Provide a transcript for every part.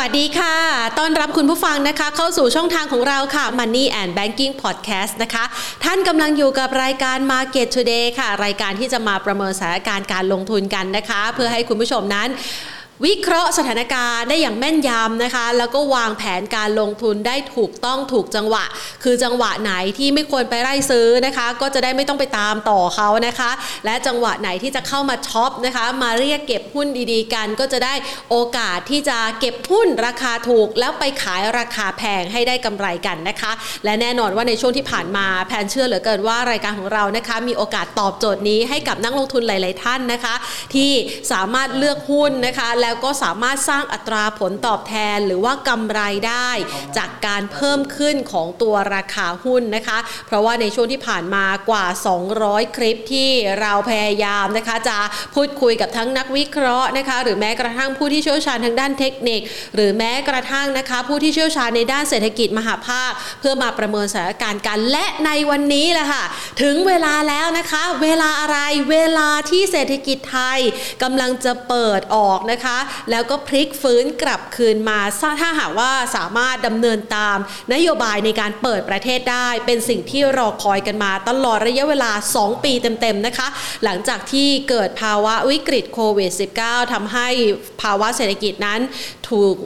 วัสดีค่ะ ต้อนรับคุณผู้ฟังนะคะ เข้าสู่ช่องทางของเราค่ะ Money and Banking Podcast นะคะ ท่านกำลังอยู่กับรายการ Market Today ค่ะ รายการที่จะมาประเมินสถานการณ์การลงทุนกันนะคะ เพื่อให้คุณผู้ชมนั้น วิเคราะห์สถานการณ์ได้อย่างแม่นยำนะคะ แล้วก็วางแผนการลงทุนได้ถูกต้องถูกจังหวะ คือจังหวะไหนที่ไม่ควรไปไล่ซื้อนะคะ ก็จะได้ไม่ต้องไปตามต่อเขานะคะ และจังหวะไหนที่จะเข้ามาช็อปนะคะ มาเรียกเก็บหุ้นดีๆ กันก็จะได้โอกาสที่จะเก็บหุ้นราคาถูก แล้วไปขายราคาแพงให้ได้กำไรกันนะคะ และแน่นอนว่าในช่วงที่ผ่านมาแพนเชื่อเหลือเกินว่ารายการของเรานะคะ มีโอกาสตอบโจทย์นี้ให้กับนักลงทุนหลาย ๆ ท่านนะคะ ที่สามารถเลือกหุ้นนะคะแล้วก็สามารถสร้างอัตราผลตอบแทนหรือว่ากำไรได้ จากการเพิ่มขึ้นของตัวราคาหุ้นนะคะ เพราะว่าในช่วงที่ผ่านมากว่า 200 คลิปที่เราพยายามนะคะ จะพูดคุยกับทั้งนักวิเคราะห์นะคะ หรือแม้กระทั่งผู้ที่เชี่ยวชาญทางด้านเทคนิค หรือแม้กระทั่งนะคะ ผู้ที่เชี่ยวชาญในด้านเศรษฐกิจมหาภาค เพื่อมาประเมินสถานการณ์กันและในวันนี้แหละค่ะ ถึงเวลาแล้วนะคะ เวลาอะไรเวลาที่เศรษฐกิจไทยกำลังจะเปิดออกนะคะแล้วก็พลิกฟื้นกลับคืนมาถ้าหากว่าสามารถดำเนินตาม นโยบายในการเปิดประเทศได้ เป็นสิ่งที่รอคอยกันมาตลอดระยะเวลา 2 ปีเต็มๆนะคะ หลังจากที่เกิดภาวะวิกฤตโควิด -19 ทำให้ภาวะเศรษฐกิจนั้นถูก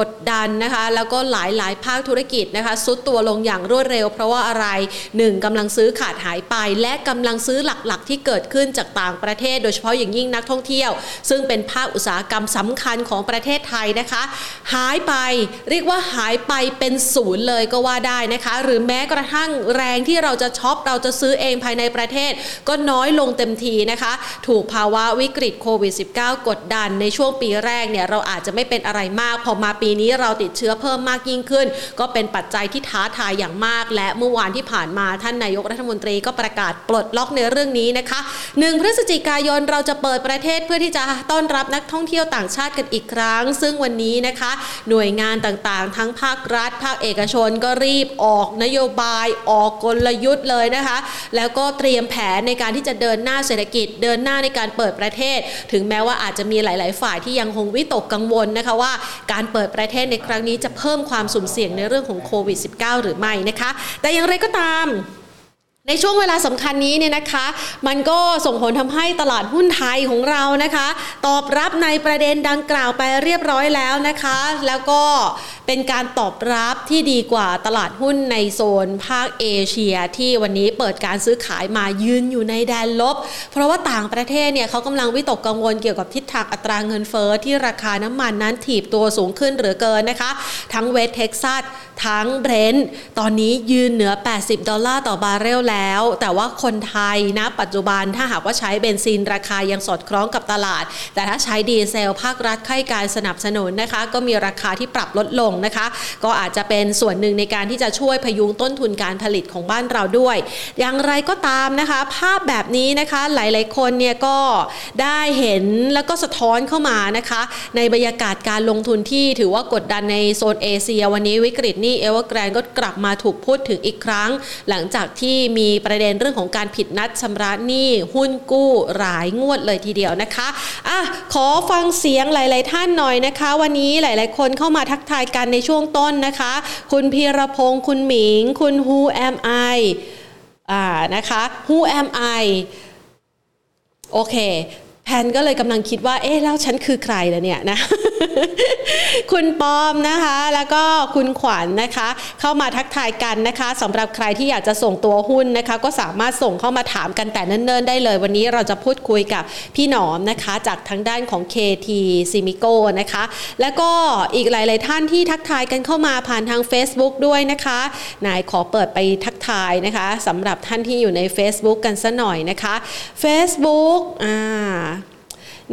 กดดันนะคะ แล้วก็หลายหลายภาคธุรกิจนะคะซุดตัวลงอย่างรวดเร็ว เพราะว่าอะไร 1. กำลังซื้อขาดหายไป และกำลังซื้อหลักๆ ที่เกิดขึ้นจากต่างประเทศ โดยเฉพาะอย่างยิ่งนักท่องเที่ยว ซึ่งเป็นภาคอุตสาหกรรมสำคัญของประเทศไทยนะคะ หายไปเรียกว่าหายไปเป็นศูนย์เลยก็ว่าได้นะคะ หรือแม้กระทั่งแรงที่เราจะช็อปเราจะซื้อเองภายในประเทศ ก็น้อยลงเต็มทีนะคะ ถูกภาวะวิกฤตโควิด -19 กดดันในช่วงปีแรกเนี่ยเราอาจจะไม่เป็นอะไรมากพอมาปีนี้เราติดเชื้อเพิ่มมากยิ่งขึ้น ก็เป็นปัจจัยที่ท้าทายอย่างมาก และเมื่อวานที่ผ่านมาท่านนายกรัฐมนตรีก็ประกาศปลดล็อกในเรื่องนี้นะคะ1พฤศจิกายนเราจะเปิดประเทศเพื่อที่จะต้อนรับนักท่องเที่ยวต่างชาติกันอีกครั้ง ซึ่งวันนี้นะคะ หน่วยงานต่างๆ ทั้งภาครัฐ ภาคเอกชนก็รีบออกนโยบายออกกลยุทธ์เลยนะคะ แล้วก็เตรียมแผนในการที่จะเดินหน้าเศรษฐกิจ เดินหน้าในการเปิดประเทศ ถึงแม้ว่าอาจจะมีหลาย ๆ ฝ่ายที่ยังคงวิตกกังวลนะคะว่า การเปิดประเทศในครั้งนี้จะเพิ่มความสุ่มเสี่ยงในเรื่องของโควิด -19 หรือไม่นะคะ แต่อย่างไรก็ตาม ในช่วงเวลาสำคัญนี้เนี่ยนะคะ มันก็ส่งผลทำให้ตลาดหุ้นไทยของเรานะคะ ตอบรับในประเด็นดังกล่าวไปเรียบร้อยแล้วนะคะ แล้วก็เป็นการตอบรับที่ดีกว่าตลาดหุ้นในโซนภาคเอเชีย ที่วันนี้เปิดการซื้อขายมายืนอยู่ในแดนลบ เพราะว่าต่างประเทศเนี่ยเขากำลังวิตกกังวลเกี่ยวกับทิศทางอัตราเงินเฟ้อที่ราคาน้ำมันนั้นถีบตัวสูงขึ้นเหลือเกินนะคะ ทั้งเวสเท็กซัสทั้งเบรนท์ตอนนี้ยืนเหนือ 80 ดอลลาร์ต่อบาร์เรลแล้ว แต่ว่าคนไทยนะปัจจุบันถ้าหากว่าใช้เบนซินราคายังสอดคล้องกับตลาด แต่ถ้าใช้ดีเซลภาครัฐให้การสนับสนุนนะคะ ก็มีราคาที่ปรับลดลงนะคะ ก็อาจจะเป็นส่วนหนึ่งในการที่จะช่วยพยุงต้นทุนการผลิตของบ้านเราด้วย อย่างไรก็ตามนะคะ ภาพแบบนี้นะคะหลายๆคนเนี่ยก็ได้เห็นแล้วก็สะท้อนเข้ามานะคะ ในบรรยากาศการลงทุนที่ถือว่ากดดันในโซนเอเชีย วันนี้วิกฤตนี้เอเวอร์แกรนด์ก็กลับมาถูกพูดถึงอีกครั้ง หลังจากที่มีีประเด็นเรื่องของการผิดนัดชำระหนี้หุ้นกู้หลายงวดเลยทีเดียวนะคะอะขอฟังเสียงหลาย ๆ ท่านหน่อยนะคะ วันนี้หลาย ๆ คนเข้ามาทักทายกันในช่วงต้นนะคะ คุณพีรพงศ์คุณหมิง คุณ Who am I อ่านะคะ Who am I โอเค แพนก็เลยกำลังคิดว่า เอ๊ะแล้วฉันคือใครล่ะเนี่ยนะ คุณปอมนะคะ แล้วก็คุณขวัญนนะคะ เข้ามาทักทายกันนะคะสำหรับใครที่อยากจะส่งตัวหุ้นนะคะ ก็สามารถส่งเข้ามาถามกันแต่เนิ่นๆได้เลย วันนี้เราจะพูดคุยกับพี่หนอมนะคะ จากทางด้านของ KT s i m i c o นะคะ แล้วก็อีกหลาย ๆ ท่านที่ทักทายกันเข้ามาผ่านทาง Facebook ด้วยนะคะนายขอเปิดไปทักทายนะคะสำหรับท่านที่อยู่ใน Facebook กันซะหน่อยนะคะ Facebook อ่า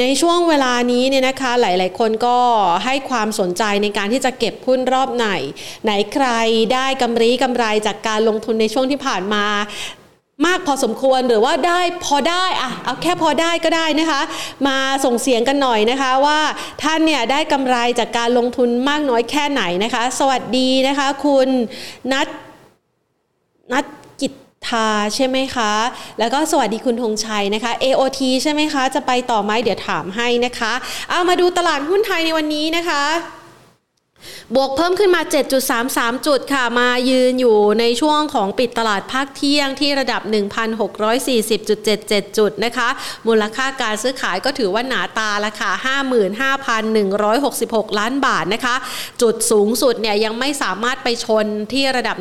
ในช่วงเวลานี้เนี่ยนะคะหลาย ๆ คนก็ให้ความสนใจในการที่จะเก็บหุ้นรอบไหน ไหนใครได้กำไรกำไรจากการลงทุนในช่วงที่ผ่านมามากพอสมควรหรือว่าได้พอได้อะเอาแค่พอได้ก็ได้นะคะ มาส่งเสียงกันหน่อยนะคะว่าท่านเนี่ยได้กำไรจากการลงทุนมากน้อยแค่ไหนนะคะ สวัสดีนะคะ คุณนัทนัท ทาใช่ไหมคะ แล้วก็สวัสดีคุณธงชัยนะคะ AOT ใช่ไหมคะ จะไปต่อไหมเดี๋ยวถามให้นะคะ เอามาดูตลาดหุ้นไทยในวันนี้นะคะ บวกเพิ่มขึ้นมา 7.33 จุดค่ะ มายืนอยู่ในช่วงของปิดตลาดภาคเที่ยงที่ระดับ 1,640.77 จุดนะคะ มูลค่าการซื้อขายก็ถือว่าหนาตาละค่ะ 55,166 ล้านบาทนะคะ จุดสูงสุดเนี่ยยังไม่สามารถไปชนที่ระดับ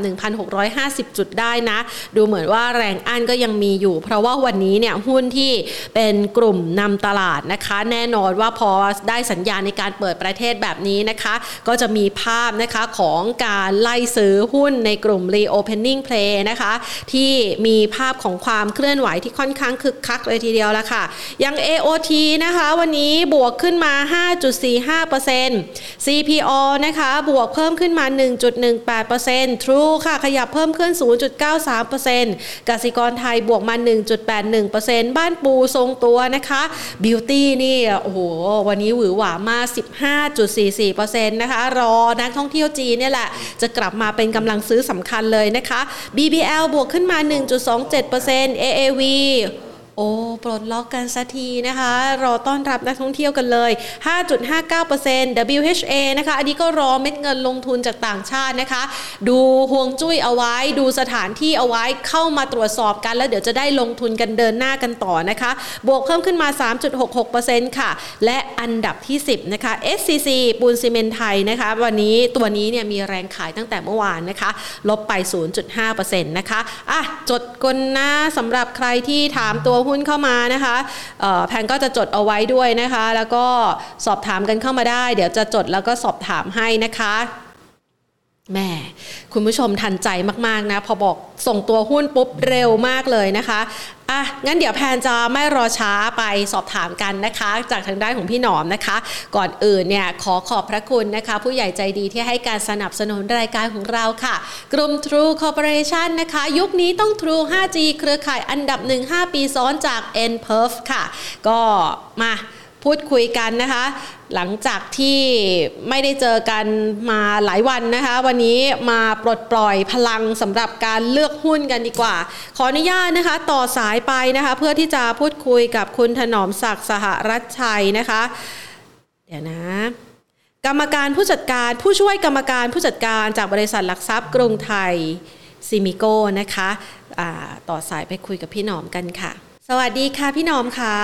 1,650 จุดได้นะ ดูเหมือนว่าแรงอั้นก็ยังมีอยู่ เพราะว่าวันนี้เนี่ยหุ้นที่เป็นกลุ่มนำตลาดนะคะ แน่นอนว่าพอได้สัญญาณในการเปิดประเทศแบบนี้นะคะ ก็จะะมีภาพนะคะของการไล่ซื้อหุ้นในกลุ่ม reopening play นะคะที่มีภาพของความเคลื่อนไหวที่ค่อนข้างคึกคักเลยทีเดียวละค่ะ ยัง AOT นะคะวันนี้บวกขึ้นมา 5.45% CPO นะคะบวกเพิ่มขึ้นมา 1.18% True ค่ะขยับเพิ่มขึ้น 0.93%กสิกรไทยบวกมา 1.81%บ้านปูทรงตัวนะคะ Beauty นี่โอ้โหวันนี้หวือหวามาก 15.44%นะคะรอนักท่องเที่ยวจีนเนี่ยแหละ จะกลับมาเป็นกำลังซื้อสำคัญเลยนะคะ BBL บวกขึ้นมา 1.27% AAV โอ้ปลดล็อกกันสักทีนะคะ รอต้อนรับนักท่องเที่ยวกันเลย 5.59% WHA นะคะ อันนี้ก็รอเม็ดเงินลงทุนจากต่างชาตินะคะ ดูห่วงจุ้ยเอาไว้ ดูสถานที่เอาไว้เข้ามาตรวจสอบกัน แล้วเดี๋ยวจะได้ลงทุนกันเดินหน้ากันต่อนะคะ บวกเพิ่มขึ้นมา 3.66%ค่ะ และอันดับที่ 10 นะคะ SCC ปูนซีเมนไทยนะคะ วันนี้ตัวนี้เนี่ยมีแรงขายตั้งแต่เมื่อวานนะคะ ลบไป 0.5%นะคะอะจดกลนะสำหรับใครที่ถามตัวหุ้นเข้ามานะคะแพนก็จะจดเอาไว้ด้วยนะคะ แล้วก็สอบถามกันเข้ามาได้ เดี๋ยวจะจดแล้วก็สอบถามให้นะคะ แม่คุณผู้ชมทันใจมาก ๆ นะ พอบอกส่งตัวหุ้นปุ๊บเร็วมากเลยนะคะอะงั้นเดี๋ยวแพนจะไม่รอช้าไปสอบถามกันนะคะ จากทางด้านของพี่หนอมนะคะ ก่อนอื่นเนี่ยขอขอบพระคุณนะคะ ผู้ใหญ่ใจดีที่ให้การสนับสนุนรายการของเราค่ะ กลุ่ม True Corporation นะคะ ยุคนี้ต้อง True 5G เครือข่ายอันดับ 1 5 ปีซ้อนจาก n p e r f ค่ะ ก็มา พูดคุยกันนะคะ หลังจากที่ไม่ได้เจอกันมาหลายวันนะคะ วันนี้มาปลดปล่อยพลังสำหรับการเลือกหุ้นกันดีกว่า ขออนุญาตนะคะ ต่อสายไปนะคะ เพื่อที่จะพูดคุยกับคุณถนอมศักดิ์สหรัชชัยนะคะ เดี๋ยวนะกรรมการผู้จัดการผู้ช่วยกรรมการผู้จัดการจากบริษัทหลักทรัพย์กรุงไทยซิมิโก้นะคะต่อสายไปคุยกับพี่หนอมกันค่ะ สวัสดีค่ะพี่หนอมค่ะ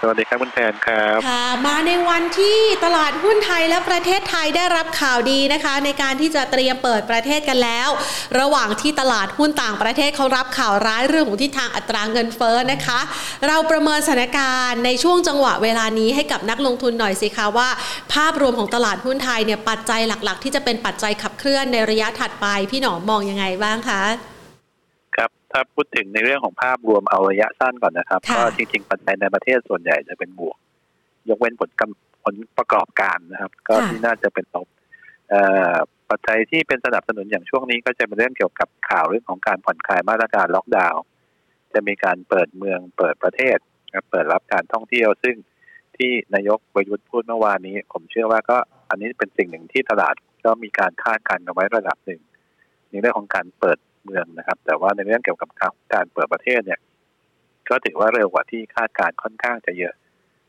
สวัสดีครับคุณแทนครับค่ะมาในวันที่ตลาดหุ้นไทยและประเทศไทยได้รับข่าวดีนะคะ ในการที่จะเตรียมเปิดประเทศกันแล้ว ระหว่างที่ตลาดหุ้นต่างประเทศเขารับข่าวร้ายเรื่องของทิศทางอัตราเงินเฟ้อนะคะ เราประเมินสถานการณ์ในช่วงจังหวะเวลานี้ให้กับนักลงทุนหน่อยสิคะว่า ภาพรวมของตลาดหุ้นไทยเนี่ยปัจจัยหลักๆ ที่จะเป็นปัจจัยขับเคลื่อนในระยะถัดไปพี่หนอมมองยังไงบ้างคะ ถ้าพูดถึงในเรื่องของภาพรวมเอาระยะสั้นก่อนนะครับ ก็จริงๆปัจจัยในประเทศส่วนใหญ่จะเป็นบวก ยกเว้นผลกำผลประกอบการนะครับ ก็ที่น่าจะเป็นลบปัจจัยที่เป็นสนับสนุนอย่างช่วงนี้ก็จะเป็นเรื่องเกี่ยวกับข่าวเรื่องของการผ่อนคลายมาตรการล็อกดาวน์จะมีการเปิดเมืองเปิดประเทศเปิดรับการท่องเที่ยว ซึ่งที่นายกประยุทธ์พูดเมื่อวานนี้ ผมเชื่อว่าก็อันนี้เป็นสิ่งหนึ่งที่ตลาดก็มีการคาดการณ์เอาไว้ระดับหนึ่งในเรื่องของการเปิด เมืองนะครับ แต่ว่าในเรื่องเกี่ยวกับการเปิดประเทศเนี่ย ก็ถือว่าเร็วกว่าที่คาดการค่อนข้างจะเยอะ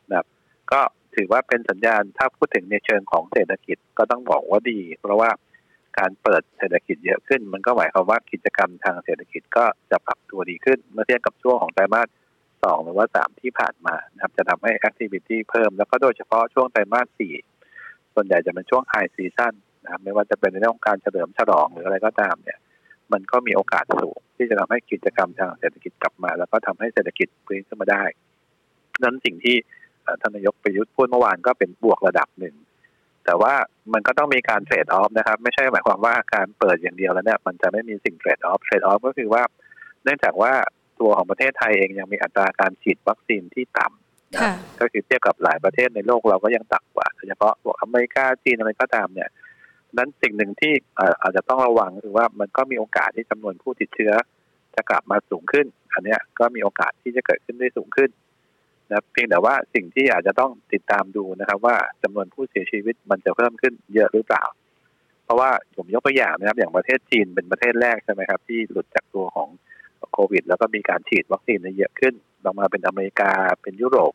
นะครับ ก็ถือว่าเป็นสัญญาณถ้าพูดถึงในเชิงของเศรษฐกิจก็ต้องบอกว่าดี เพราะว่าการเปิดเศรษฐกิจเยอะขึ้น มันก็หมายความว่ากิจกรรมทางเศรษฐกิจก็จะปรับตัวดีขึ้น เมื่อเทียบกับช่วงของไตรมาสสองหรือว่าสามที่ผ่านมานะครับ จะทำให้แอคทิวิตี้เพิ่ม แล้วก็โดยเฉพาะช่วงไตรมาสสี่ส่วนใหญ่จะเป็นช่วงไฮซีซั่นนะครับไม่ว่าจะเป็นในเรื่องของการเฉลิมฉลองหรืออะไรก็ตามเนี่ย มันก็มีโอกาสสูง ที่จะทำให้กิจกรรมทางเศรษฐกิจกลับมา แล้วก็ทำให้เศรษฐกิจฟื้นขึ้นมาได้นั้นสิ่งที่ท่านนายกประยุทธ์พูดเมื่อวานก็เป็นบวกระดับหนึ่ง แต่ว่ามันก็ต้องมีการ trade-off นะครับ ไม่ใช่หมายความว่าการเปิดอย่างเดียวแล้วเนี่ยมันจะไม่มีสิ่ง trade-off trade-off ก็คือว่า เนื่องจากว่าตัวของประเทศไทยเองยังมีอัตราการฉีดวัคซีนที่ต่ำนะก็คือเทียบกับหลายประเทศในโลกเราก็ยังต่ำกว่าโดยเฉพาะพวกอเมริกาจีนอะไรก็ตามเนี่ย นั้นสิ่งหนึ่งที่อาจจะต้องระวังคือว่ามันก็มีโอกาสที่จำนวนผู้ติดเชื้อจะกลับมาสูงขึ้น อันนี้ก็มีโอกาสที่จะเกิดขึ้นได้สูงขึ้นนะเพียงแต่ว่าสิ่งที่อาจจะต้องติดตามดูนะครับ ว่าจำนวนผู้เสียชีวิตมันจะเพิ่มขึ้นเยอะหรือเปล่า เพราะว่าผมยกตัวอย่างนะครับ อย่างประเทศจีนเป็นประเทศแรกใช่ไหมครับ ที่หลุดจากตัวของโควิด แล้วก็มีการฉีดวัคซีนเยอะขึ้นลงมาเป็นอเมริกาเป็นยุโรป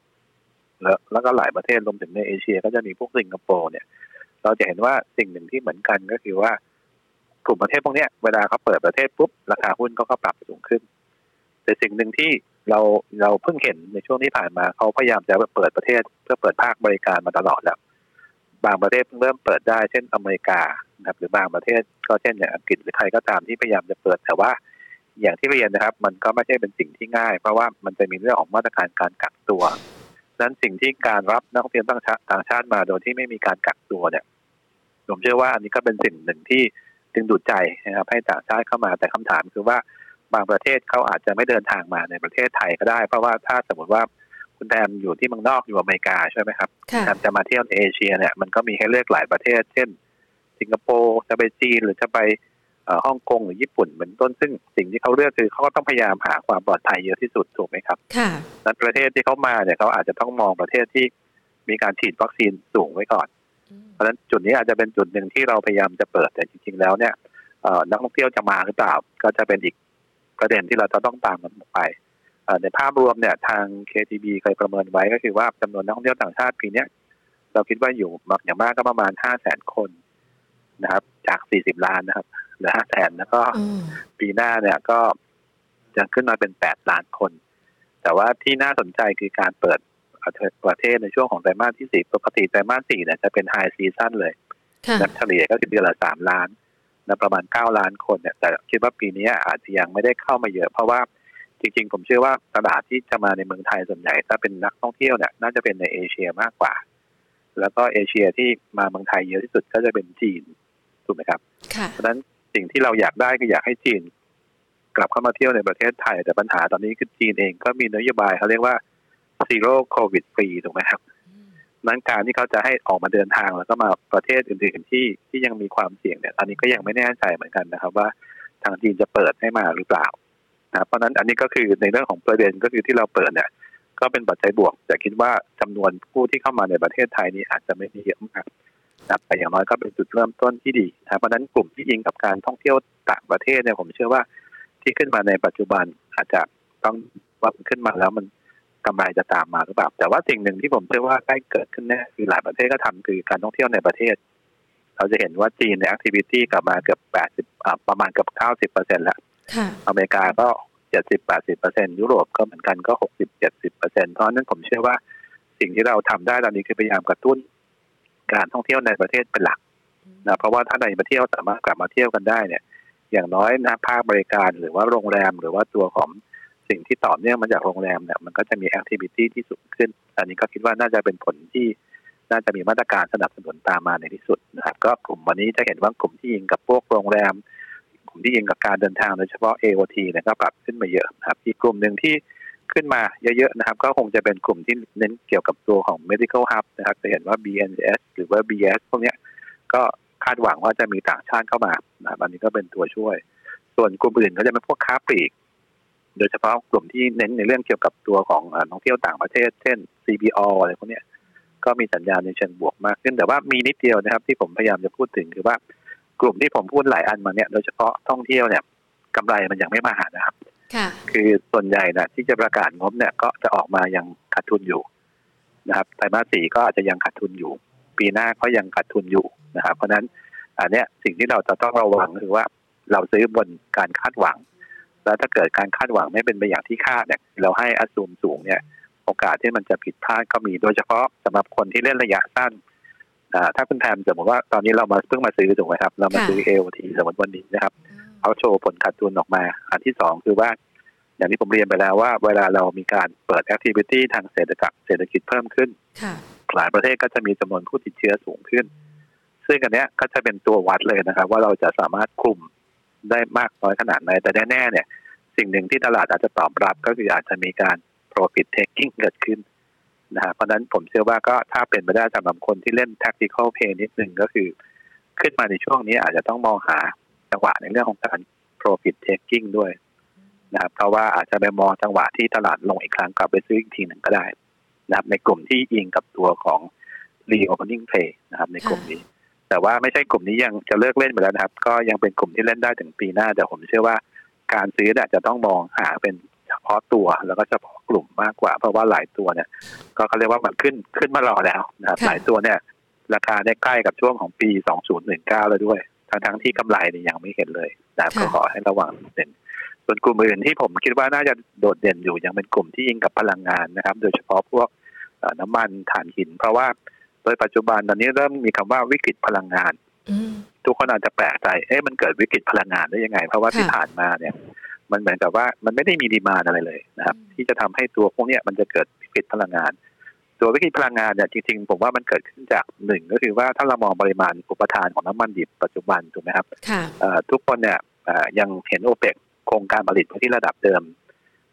แล้วแล้วก็หลายประเทศรวมถึงในเอเชีย ก็จะมีพวกสิงคโปร์เนี่ย เราจะเห็นว่าสิ่งหนึ่งที่เหมือนกันก็คือว่ากลุ่มประเทศพวกนี้เวลาเขาเปิดประเทศปุ๊บราคาหุ้นก็ก็ปรับสูงขึ้น แต่สิ่งหนึ่งที่เราเราเพิ่งเห็นในช่วงที่ผ่านมาเขาพยายามจะเปิดประเทศเพื่อเปิดภาคบริการมาตลอดแล้ว บางประเทศเริ่มเปิดได้เช่นอเมริกานะครับหรือบางประเทศก็เช่นอย่างอังกฤษหรือใครก็ตามที่พยายามจะเปิดแต่ว่าอย่างที่เรียนนะครับ มันก็ไม่ใช่เป็นสิ่งที่ง่าย เพราะว่ามันจะมีเรื่องของมาตรการการกักตัวนั้นสิ่งที่การรับนักท่องเที่ยวต่างต่างชาติมาโดยที่ไม่มีการกักตัวเนี่ย ผมเชื่อว่าอันนี้ก็เป็นสิ่งหนึ่งที่ดึงดูดใจนะครับให้ต่างชาติเข้ามาแต่คำถามคือว่าบางประเทศเขาอาจจะไม่เดินทางมาในประเทศไทยก็ได้ เพราะว่าถ้าสมมติว่าคุณแทมอยู่ที่เมืองนอกอยู่อเมริกาใช่ไหมครับแทมจะมาเที่ยวในเอเชียเนี่ยมันก็มีให้เลือกหลายประเทศ เช่น สิงคโปร์จะไปจีนหรือจะไปฮ่องกงหรือญี่ปุ่นเป็นต้นซึ่งสิ่งที่เขาเลือกคือเขาก็ต้องพยายามหาความปลอดภัยเยอะที่สุดถูกไหมครับค่ะนั้นประเทศที่เขามาเนี่ยเขาอาจจะต้องมองประเทศที่มีการฉีดวัคซีนสูงไว้ก่อน เพราะฉะนั้นจุดนี้อาจจะเป็นจุดหนึ่งที่เราพยายามจะเปิดแต่จริง ๆ แล้วเนี่ยนักท่องเที่ยวจะมาหรือเปล่า ก็จะเป็นอีกประเด็นที่เราจะต้องตามมันไปในภาพรวมเนี่ยทาง KTB เคยประเมินไว้ก็คือว่าจำนวนนักท่องเที่ยวต่างชาติปีนี้เราคิดว่าอยู่มากอย่างมากก็ประมาณห้าแสนคนนะครับ จากสี่สิบล้านนะครับเหลือห้าแสนแล้วก็ปีหน้าเนี่ยก็จะขึ้นมาเป็นแปดล้านคน แต่ว่าที่น่าสนใจคือการเปิด ประเทศในช่วงของไตรมาสที่สี่ปกติไตรมาสสี่เนี่ยจะเป็นไฮซีซั่นเลยนักเฉลี่ยก็คือเดือนละสามล้านนะประมาณเก้าล้านคนเนี่ยแต่คิดว่าปีนี้อาจจะยังไม่ได้เข้ามาเยอะ เพราะว่าจริง ๆ ผมเชื่อว่าตลาดที่จะมาในเมืองไทยส่วนใหญ่ ถ้าเป็นนักท่องเที่ยวเนี่ยน่าจะเป็นในเอเชียมากกว่า แล้วก็เอเชียที่มาเมืองไทยเยอะที่สุดก็จะเป็นจีนถูกไหมครับเพราะฉะนั้นสิ่งที่เราอยากได้ก็อยากให้จีนกลับเข้ามาเที่ยวในประเทศไทยแต่ปัญหาตอนนี้คือจีนเองก็มีนโยบายเขาเรียกว่า zero covid free ถูกไหมครับนั้นการที่เขาจะให้ออกมาเดินทางแล้วก็มาประเทศอื่นๆที่ที่ยังมีความเสี่ยงเนี่ยอันนี้ก็ยังไม่แน่ใจเหมือนกันนะครับ ว่าทางจีนจะเปิดให้มาหรือเปล่านะเพราะนั้นอันนี้ก็คือในเรื่องของประเด็นก็คือที่เราเปิดเนี่ย ก็เป็นปัจจัยบวกแต่คิดว่าจำนวนผู้ที่เข้ามาในประเทศไทยนี้อาจจะไม่มีเยอะมากนะแต่อย่างน้อยก็เป็นจุดเริ่มต้นที่ดีนะเพราะนั้นกลุ่มที่ยิงกับการท่องเที่ยวต่างประเทศเนี่ยผมเชื่อว่าที่ขึ้นมาในปัจจุบันอาจจะต้องว่าขึ้นมาแล้วมัน กำไรจะตามมาหรือเปล่าแต่ว่าสิ่งหนึ่งที่ผมเชื่อว่าใกล้เกิดขึ้นแน่คือหลายประเทศก็ทำคือการท่องเที่ยวในประเทศ เราจะเห็นว่าจีนใน activity กลับมาเกือบแปดสิบประมาณเกือบเก้าสิบเปอร์เซ็นต์แล้วอเมริกาก็เจ็ดสิบแปดสิบเปอร์เซ็นยุโรปก็เหมือนกันก็หกสิบเจ็ดสิบเปอร์เซ็นเพราะนั้นผมเชื่อว่าสิ่งที่เราทำได้ตอนนี้คือพยายามกระตุ้น การท่องเที่ยวในประเทศเป็นหลักนะเพราะว่าถ้าในประเทศสามารถกลับมาเที่ยวกันได้เนี่ย อย่างน้อยนะภาคบริการหรือว่าโรงแรมหรือว่าตัวของ สิ่งที่ต่อเนื่องมาจากโรงแรมเนี่ยมันก็จะมี activity ที่สูงขึ้น อันนี้ก็คิดว่าน่าจะเป็นผลที่น่าจะมีมาตรการสนับสนุนตามมาในที่สุดนะครับก็กลุ่มวันนี้จะเห็นว่ากลุ่มที่ยิงกับพวกโรงแรม กลุ่มที่ยิงกับการเดินทางโดยเฉพาะ AOT เนี่ยก็ปรับขึ้นมาเยอะนะครับอีกกลุ่มหนึ่งที่ขึ้นมาเยอะๆนะครับ ก็คงจะเป็นกลุ่มที่เน้นเกี่ยวกับตัวของ medical hub นะครับจะเห็นว่า BNS หรือว่า BS พวกนี้ก็คาดหวังว่าจะมีต่างชาติเข้ามานะอันนี้ก็เป็นตัวช่วย ส่วนกลุ่มอื่นก็จะเป็นพวกค้าปลีก โดยเฉพาะกลุ่มที่เน้นในเรื่องเกี่ยวกับตัวของท่องเที่ยวต่างประเทศ เช่น CBO อะไรพวกนี้ก็มีสัญญาณในเชิงบวกมากขึ้นแต่ว่ามีนิดเดียวนะครับ ที่ผมพยายามจะพูดถึงคือว่ากลุ่มที่ผมพูดหลายอันมาเนี่ยโดยเฉพาะท่องเที่ยวเนี่ยกำไรมันยังไม่มาหานะครับคือส่วนใหญ่นะที่จะประกาศงบเนี่ยก็จะออกมายังขาดทุนอยู่นะครับไตรมาสสี่ก็อาจจะยังขาดทุนอยู่ ปีหน้าก็ยังขาดทุนอยู่นะครับ เพราะฉะนั้นอันเนี้ยสิ่งที่เราจะต้องระวังคือว่าเราซื้อบนการคาดหวัง แล้วถ้าเกิดการคาดหวังไม่เป็นไปอย่างที่คาดเนี่ยเราให้อสูมสูงเนี่ย โอกาสที่มันจะผิดพลาดก็มีโดยเฉพาะสำหรับคนที่เล่นระยะสั้นถ้าคุณแทมสมมติว่าตอนนี้เรามาเพิ่งมาซื้อถูกไหมครับ เรามาซื้อเอลทีสมมติวันนี้นะครับเขาโชว์ผลขาดทุนออกมา อันที่สองคือว่า อย่างที่ผมเรียนไปแล้วว่า เวลาเรามีการเปิดแอคทิวิตี้ทางเศรษฐกิจเศรษฐกิจเพิ่มขึ้นหลายประเทศก็จะมีจำนวนผู้ติดเชื้อสูงขึ้น ซึ่งอันนี้ก็จะเป็นตัววัดเลยนะครับ ว่าเราจะสามารถคุม ได้มากน้อยขนาดไหน แต่แน่ๆเนี่ย สิ่งหนึ่งที่ตลาดอาจจะตอบรับก็คืออาจจะมีการ profit taking เกิดขึ้นนะฮะเพราะนั้นผมเชื่อว่าก็ถ้าเป็นไปได้สำหรับคนที่เล่น tactical play นิดหนึ่งก็คือ ขึ้นมาในช่วงนี้อาจจะต้องมองหาจังหวะในเรื่องของการ profit taking ด้วยนะครับเพราะว่าอาจจะไปมองจังหวะที่ตลาดลงอีกครั้งกลับไปซื้ออีกทีหนึ่งก็ได้นะครับในกลุ่มที่อิงกับตัวของ reopening play นะครับในกลุ่มนี้ แต่ว่าไม่ใช่กลุ่มนี้ยังจะเลิกเล่นไปแล้วนะครับ ก็ยังเป็นกลุ่มที่เล่นได้ถึงปีหน้า แต่ผมเชื่อว่าการซื้อเนี่ยจะต้องมองหาเป็นเฉพาะตัวแล้วก็เฉพาะกลุ่มมากกว่า เพราะว่าหลายตัวเนี่ย ก็เขาเรียกว่ามันขึ้นขึ้นมารอแล้วนะครับ หลายตัวเนี่ย ราคาได้ใกล้กับช่วงของปี 2019 แล้วด้วย ทั้งทั้งที่กำไรเนี่ยยังไม่เห็นเลยนะก็ขอให้ระวังเด่นส่วนกลุ่มอื่นที่ผมคิดว่าน่าจะโดดเด่นอยู่ยังเป็นกลุ่มที่ยิงกับพลังงานนะครับ โดยเฉพาะพวกน้ำมันถ่านหิน เพราะว่า โดยปัจจุบันตอนนี้เริ่มมีคำว่าวิกฤตพลังงานทุกคนอาจจะแปลกใจ เอ๊ะมันเกิดวิกฤตพลังงานได้ยังไง เพราะว่าที่ผ่านมาเนี่ย มันเหมือนกับว่ามันไม่ได้มีดีมาอะไรเลยนะครับ ที่จะทำให้ตัวพวกนี้มันจะเกิดวิกฤตพลังงาน ตัววิกฤตพลังงานเนี่ยจริงๆผมว่ามันเกิดขึ้นจากหนึ่งก็คือว่าถ้าเรามองปริมาณอุปทานของน้ำมันดิบปัจจุบันถูกไหมครับทุกคนเนี่ยยังเห็นโอเปกโครงการผลิตไว้ที่ระดับเดิม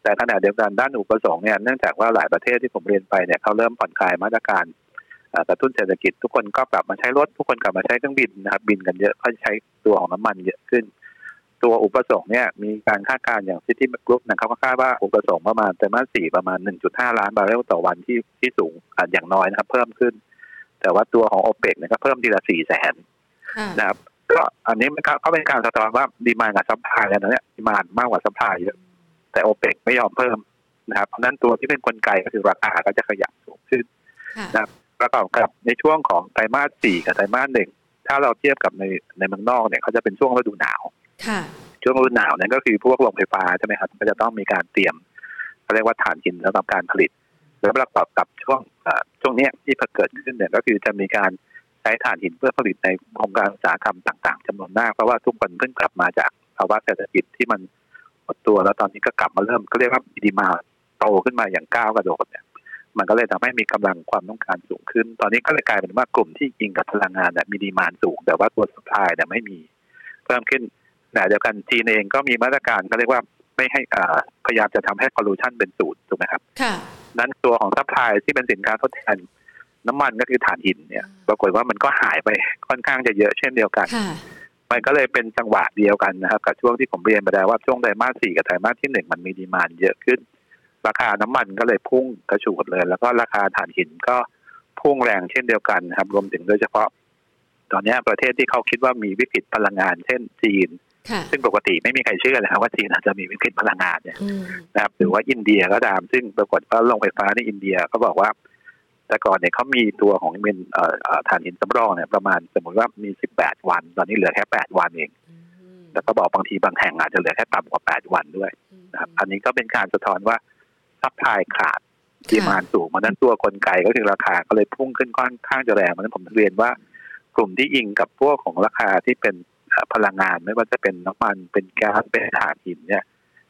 แต่ขณะเดียวกันด้านอุปสงค์เนี่ยเนื่องจากว่าหลายประเทศที่ผมเรียนไปเนี่ยเขาเริ่มผ่อนคลายมาตรการ กระตุ้นเศรษฐกิจทุกคนก็กลับมาใช้รถ ทุกคนกลับมาใช้เครื่องบินนะครับบินกันเยอะก็ใช้ตัวของน้ำมันเยอะขึ้น ตัวอุปสงค์เนี่ยมีการคาดการณ์อย่างซิตี้กรุ๊ปนะครับก็คาดว่าอุปสงค์ประมาณไตรมาสสี่ประมาณ 1.5 ล้านบาร์เรลต่อวันที่ที่สูงอย่างน้อยนะครับ เพิ่มขึ้น แต่ว่าตัวของโอเปกเนี่ยก็เพิ่มทีละสี่แสนนะครับก็อันนี้มันก็เป็นการสะท้อนว่า demand กับ supply แล้วเนี่ย demand มากกว่า supply เยอะแต่โอเปกไม่ยอมเพิ่มนะครับเพราะนั้นตัวที่เป็นกลไกก็คือราคาก็จะขยับสูงขึ้นนะครับ ประกอบกับในช่วงของไตรมาสสี่กับไตรมาสหนึ่งถ้าเราเทียบกับในในเมืองนอกเนี่ยเขาจะเป็นช่วงฤดูหนาวช่วงฤดูหนาวนั้นก็คือพวกโรงไฟฟ้าใช่ไหมครับก็จะต้องมีการเตรียมเขาเรียกว่าถ่านหินสำหรับการผลิต แล้วประกอบกับช่วงช่วงนี้ที่เกิดขึ้นเนี่ยก็คือจะมีการใช้ถ่านหินเพื่อผลิตในโครงการอุตสาหกรรมต่าง ๆจำนวนมากเพราะว่าทุกคนเพิ่งกลับมาจากภาวะเศรษฐกิจที่มันหดตัวแล้วตอนนี้ก็กลับมาเริ่มก็เรียกว่าดีมาโตขึ้นมาอย่างก้าวกระโดดเนี่ย มันก็เลยทำให้มีกำลังความต้องการสูงขึ้น ตอนนี้ก็เลยกลายเป็นว่ากลุ่มที่ยิงกับพลังงานเนี่ยมีดีมานสูง แต่ว่าตัวสุดท้ายเนี่ยไม่มี เพิ่มขึ้นแต่เดียวกันจีนเองก็มีมาตรการก็เรียกว่าไม่ให้พยายามจะทำให้ pollution เป็นศูนย์ถูกไหมครับเพราะนั้นตัวของ supply ที่เป็นสินค้าทดแทนน้ำมันก็คือถ่านหินเนี่ย ปรากฏว่ามันก็หายไปค่อนข้างจะเยอะเช่นเดียวกัน มันก็เลยเป็นจังหวะเดียวกันนะครับ กับช่วงที่ผมเรียนไปแล้วว่าช่วงไตรมาสสี่กับไตรมาสที่หนึ่งมันมี demand เยอะขึ้น ราคาน้ำมันก็เลยพุ่งกระฉูดเลย แล้วก็ราคาถ่านหินก็พุ่งแรงเช่นเดียวกันนะครับ รวมถึงโดยเฉพาะ ตอนนี้ประเทศที่เขาคิดว่ามีวิกฤตพลังงาน เช่นจีน ซึ่งปกติไม่มีใครเชื่อเลยครับว่าจีนอาจจะมีวิกฤตพลังงานเนี่ยนะครับหรือว่าอินเดียก็ตาม ซึ่งปรากฏว่าโรงไฟฟ้าในอินเดียเขาบอกว่า แต่ก่อนเนี่ยเขามีตัวของเป็นถ่านหินสำรองเนี่ยประมาณสมมติว่ามีสิบแปดวัน ตอนนี้เหลือแค่แปดวันเองแล้วก็บอกบางทีบางแห่งอาจจะเหลือแค่ต่ำกว่าแปดวันด้วยนะครับ อันนี้ก็เป็นการสะท้อนว่า supply ขาด demand สูงเพราะนั้นตัวกลไกก็คือราคาก็เลยพุ่งขึ้นค่อนข้างจะแรงเพราะนั้นผมเรียนว่ากลุ่มที่อิงกับพวกของราคาที่เป็นพลังงานไม่ว่าจะเป็นน้ำมันเป็นแก๊สเป็นถ่านหินเนี่ย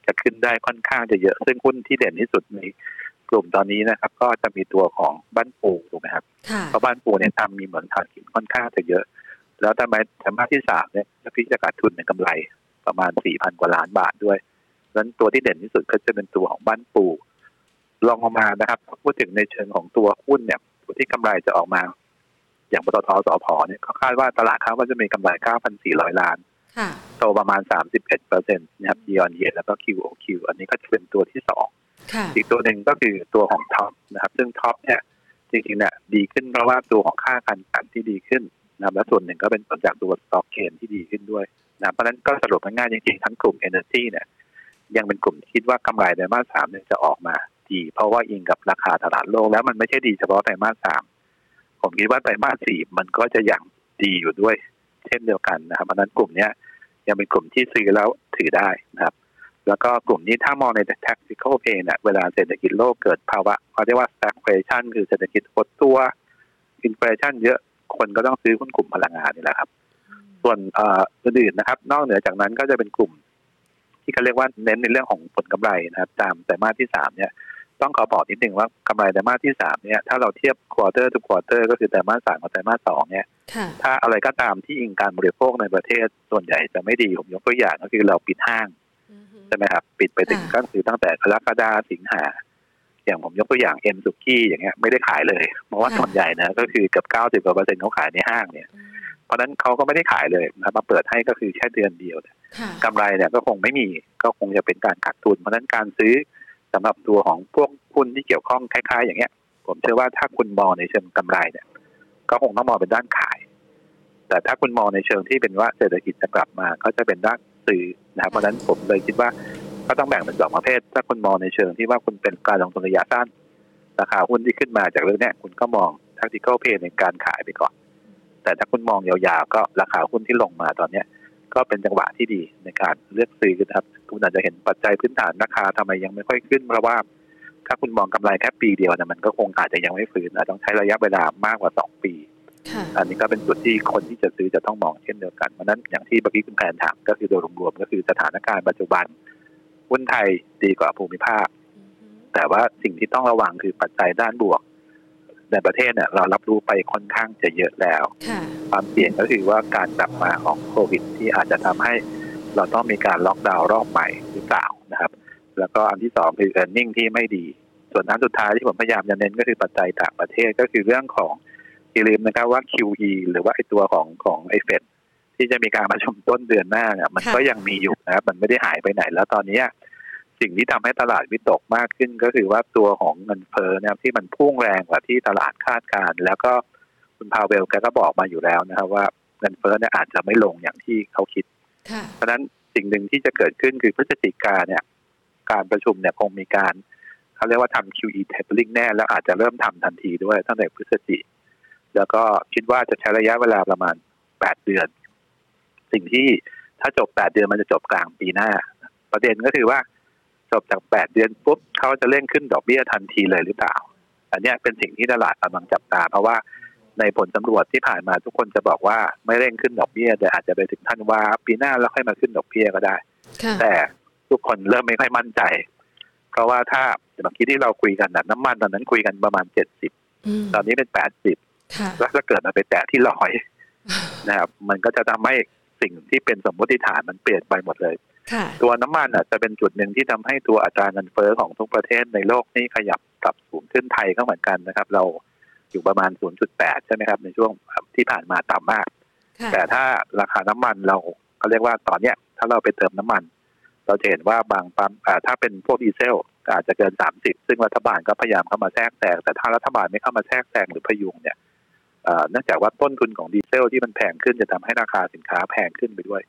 จะขึ้นได้ค่อนข้างจะเยอะ ซึ่งหุ้นที่เด่นที่สุดในกลุ่มตอนนี้นะครับ ก็จะมีตัวของบ้านปูถูกไหมครับเพราะบ้านปูเนี่ยทำมีเหมือนถ่านหินค่อนข้างจะเยอะ แล้วทำไมธรรมะที่สามเนี่ยพี่จะขาดทุนในกำไรประมาณสี่พันกว่าล้านบาทด้วยดังนั้นตัวที่เด่นที่สุดก็จะเป็นตัวของบ้านปู ลองออกมานะครับพูดถึงในเชิงของตัวหุ้นเนี่ยตัวที่กำไรจะออกมา อย่างปตท.สผ.เนี่ยเขาคาดว่าตลาดเขาก็จะมีกำไร 9,400 ล้านโตประมาณ 31เปอร์เซ็นต์นะครับยีออนเยแล้วก็ QOQ อันนี้ก็จะเป็นตัวที่สองอีกตัวหนึ่งก็คือตัวของท็อปนะครับ ซึ่งท็อปเนี่ยจริงๆเนี่ยดีขึ้นเพราะว่าตัวของค่าการกลั่นที่ดีขึ้นนะครับและส่วนหนึ่งก็เป็นผลจากตัว stock gain ที่ดีขึ้นด้วยนะเพราะฉะนั้นก็สรุปง่ายๆจริงๆทั้งกลุ่ม Energy เนี่ยยังเป็นกลุ่มที่คิดว่ากำไรไตรมาสสามเนี่ยจะออกมา ดี เพราะว่าอิงกับราคาตลาดโลกแล้วมันไม่ใช่ดีเฉพาะไตรมาสสามผมคิดว่าไตรมาสสี่มันก็จะยังดีอยู่ด้วย เช่นเดียวกันนะครับเพราะนั้นกลุ่มเนี้ยยังเป็นกลุ่มที่ซื้อแล้วถือได้นะครับ แล้วก็กลุ่มนี้ถ้ามองใน tactical play เนี่ยเวลาเศรษฐกิจโลกเกิดภาวะเขาเรียกว่า stagflation คือเศรษฐกิจหดตัว inflation เยอะคนก็ต้องซื้อหุ้นกลุ่มพลังงานนี่แหละครับ ส่วนอื่นๆนะครับ นอกเหนือจากนั้นก็จะเป็นกลุ่ม ที่เขาเรียกว่าเน้นในเรื่องของผลกำไรนะครับ ตามไตรมาสที่สามเนี่ย ต้องขอบอกนิดนึงว่ากำไรไตรมาสที่สามเนี่ย ถ้าเราเทียบ quarter to quarter ก็คือไตรมาสสามกับไตรมาสสองเนี่ย ถ้าอะไรก็ตามที่อิงการบริโภคในประเทศส่วนใหญ่จะไม่ดี ผมยกตัวอย่างก็คือเราปิดห้างใช่ไหมครับ ปิดไปถึงก็คือตั้งแต่กรกฎาสิงหา อย่างผมยกตัวอย่างเอ็มเคสุกี้อย่างเงี้ยไม่ได้ขายเลย เพราะว่าส่วนใหญ่นะก็คือกับเก้าสิบกว่าเปอร์เซ็นต์เขาขายในห้างเนี่ย เพราะนั้นเขาก็ไม่ได้ขายเลยนะมาเปิดให้ก็คือแค่เดือนเดียวกำไรเนี่ยก็คงไม่มีก็คงจะเป็นการขาดทุน เพราะนั้นการซื้อ สำหรับตัวของพวกหุ้นที่เกี่ยวข้องคล้ายๆ อย่างเงี้ย ผมเชื่อว่าถ้าคุณมองในเชิงกำไรเนี่ย ก็คงต้องมองเป็นด้านขาย แต่ถ้าคุณมองในเชิงที่เป็นว่าเศรษฐกิจจะกลับมา ก็จะเป็นด้านซื้อนะครับเพราะฉะนั้นผมเลยคิดว่าก็ต้องแบ่งเป็นสองประเภท ถ้าคุณมองในเชิงที่ว่าคุณเป็นการลงทุนระยะสั้นราคาหุ้นที่ขึ้นมาจากเรื่องนี้คุณก็มอง tactical play ในการขายไปก่อน แต่ถ้าคุณมองยาวๆก็ราคาหุ้นที่ลงมาตอนเนี้ย ก็เป็นจังหวะที่ดีในการเลือกซื้อนะครับคุณอาจจะเห็นปัจจัยพื้นฐานราคาทำไมยังไม่ค่อยขึ้นเพราะว่า ถ้าคุณมองกำไรแค่ปีเดียวนะมันก็คงอาจจะยังไม่ฟื้นอาจต้องใช้ระยะเวลามากกว่าสองปีอันนี้ก็เป็นจุดที่คนที่จะซื้อจะต้องมองเช่นเดียวกันเพราะนั้นอย่างที่เมื่อกี้คุณแพนถามก็คือโดยรวมๆก็คือสถานการณ์ปัจจุบันหุ้นไทยดีกว่าภูมิภาค แต่ว่าสิ่งที่ต้องระวังคือปัจจัยด้านบวก ในประเทศเนี่ยเรารับรู้ไปค่อนข้างจะเยอะแล้ว ความเสี่ยงก็คือว่าการกลับมาของโควิด ที่อาจจะทำให้เราต้องมีการล็อกดาวน์รอบใหม่หรือเปล่านะครับ แล้วก็อันที่สองคือ e a r n i n g ที่ไม่ดี ส่วนอันสุดท้ายที่ผมพยายามจะเน้นก็คือปัจจัยต่างประเทศก็คือเรื่องของอย่าลืมนะครับว่า QE หรือว่าไอตัวของของไอเฟดที่จะมีการประชุมต้นเดือนหน้าเนี่ยมันก็ยังมีอยู่นะครับมันไม่ได้หายไปไหน แล้วตอนนี้ สิ่งที่ทำให้ตลาดวิตกมากขึ้นก็คือว่าตัวของเงินเฟ้อเนี่ยที่มันพุ่งแรงกว่าที่ตลาดคาดการ แล้วก็คุณพาวเวลแกก็บอกมาอยู่แล้วนะครับว่าเงินเฟ้อเนี่ยอาจจะไม่ลงอย่างที่เขาคิด เพราะฉะนั้นสิ่งหนึ่งที่จะเกิดขึ้นคือพฤศจิกาเนี่ย การประชุมเนี่ยคงมีการเขาเรียกว่าทำ QE tapering แน่แล้วอาจจะเริ่มทำทันทีด้วยตั้งแต่พฤศจิกแล้วก็คิดว่าจะใช้ระยะเวลาประมาณแปดเดือน สิ่งที่ถ้าจบแปดเดือนมันจะจบกลางปีหน้า ประเด็นก็คือว่า จบจากแปดเดือนปุ๊บเขาจะเร่งขึ้นดอกเบี้ยทันทีเลยหรือเปล่า อันนี้เป็นสิ่งที่ตลาดกำลังจับตา เพราะว่าในผลสำรวจที่ผ่านมาทุกคนจะบอกว่าไม่เร่งขึ้นดอกเบี้ยแต่อาจจะไปถึงท่านว่าปีหน้าแล้วค่อยมาขึ้นดอกเบี้ยก็ได้ แต่ทุกคนเริ่มไม่ค่อยมั่นใจ เพราะว่าถ้าเมื่อกี้ที่เราคุยกันน้ำมันตอนนั้นคุยกันประมาณเจ็ดสิบตอนนี้เป็นแปดสิบแล้วถ้าเกิดมาไปแตะที่ลอยนะครับ มันก็จะทำให้สิ่งที่เป็นสมมติฐานมันเปลี่ยนไปหมดเลย ตัวน้ำมันอะจะเป็นจุดหนึ่งที่ทำให้ตัวอัตราเงินเฟ้อของทุกประเทศในโลกนี่ขยับกลับสูงขึ้นไทยก็เหมือนกันนะครับ เราอยู่ประมาณ 0.8 ใช่ไหมครับ ในช่วงที่ผ่านมาต่ำมาก แต่ถ้าราคาน้ำมันเราเขาเรียกว่าตอนเนี้ย ถ้าเราไปเติมน้ำมัน เราจะเห็นว่าบางปั๊มถ้าเป็นพวกดีเซลอาจจะเกิน 30 ซึ่งรัฐบาลก็พยายามเข้ามาแทรกแซงแต่ถ้ารัฐบาลไม่เข้ามาแทรกแซงหรือพยุงเนี่ยเนื่องจากว่าต้นทุนของดีเซลที่มันแพงขึ้นจะทำให้ราคาสินค้าแพงขึ้นไปด้วย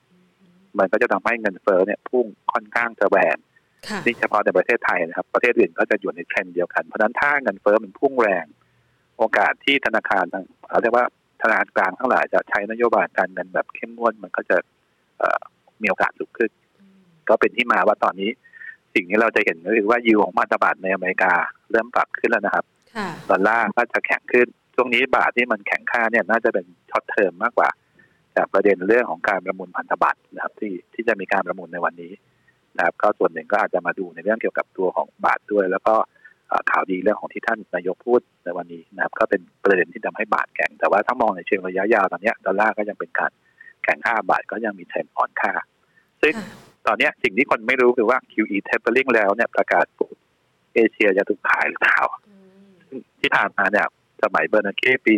มันก็จะทำให้เงินเฟ้อเนี่ยพุ่งค่อนข้างจะแรงนี่เฉพาะในประเทศไทยนะครับ ประเทศอื่นก็จะอยู่ในเทรนด์เดียวกัน เพราะนั้นถ้าเงินเฟ้อมันพุ่งแรง โอกาสที่ธนาคารทางเราเรียกว่าธนาคารกลางทั้งหลายจะใช้นโยบายการเงินแบบเข้มงวดมันก็จะมีโอกาสสูงขึ้น ก็เป็นที่มาว่าตอนนี้ สิ่งที่เราจะเห็นก็คือว่ายิวของพันธบัตรในอเมริกาเริ่มปรับขึ้นแล้วนะครับดอลลาร์ก็จะแข็งขึ้นช่วงนี้บาทที่มันแข็งค่าเนี่ยน่าจะเป็น short term มากกว่าจาก ประเด็นเรื่องของการประมูลพันธบัตรนะครับที่ที่จะมีการประมูลในวันนี้นะครับก็ส่วนหนึ่งก็อาจจะมาดูในเรื่องเกี่ยวกับตัวของบาทด้วย แล้วก็ข่าวดีเรื่องของที่ท่านนายกพูดในวันนี้นะครับ ก็เป็นประเด็นที่ทำให้บาทแข็ง แต่ว่าถ้ามองในเชิงระยะยาวตอนนี้ดอลลาร์ก็ยังเป็นการแข็งค่าบาทก็ยังมีเทรนด์อ่อนค่า ซึ่งตอนนี้สิ่งที่คนไม่รู้คือว่า QE tapering แล้วเนี่ยประกาศปุ๊บเอเชียจะถูกขายหรือเปล่าที่ผ่านมาเนี่ยสมัยเบอร์นันเก้ปี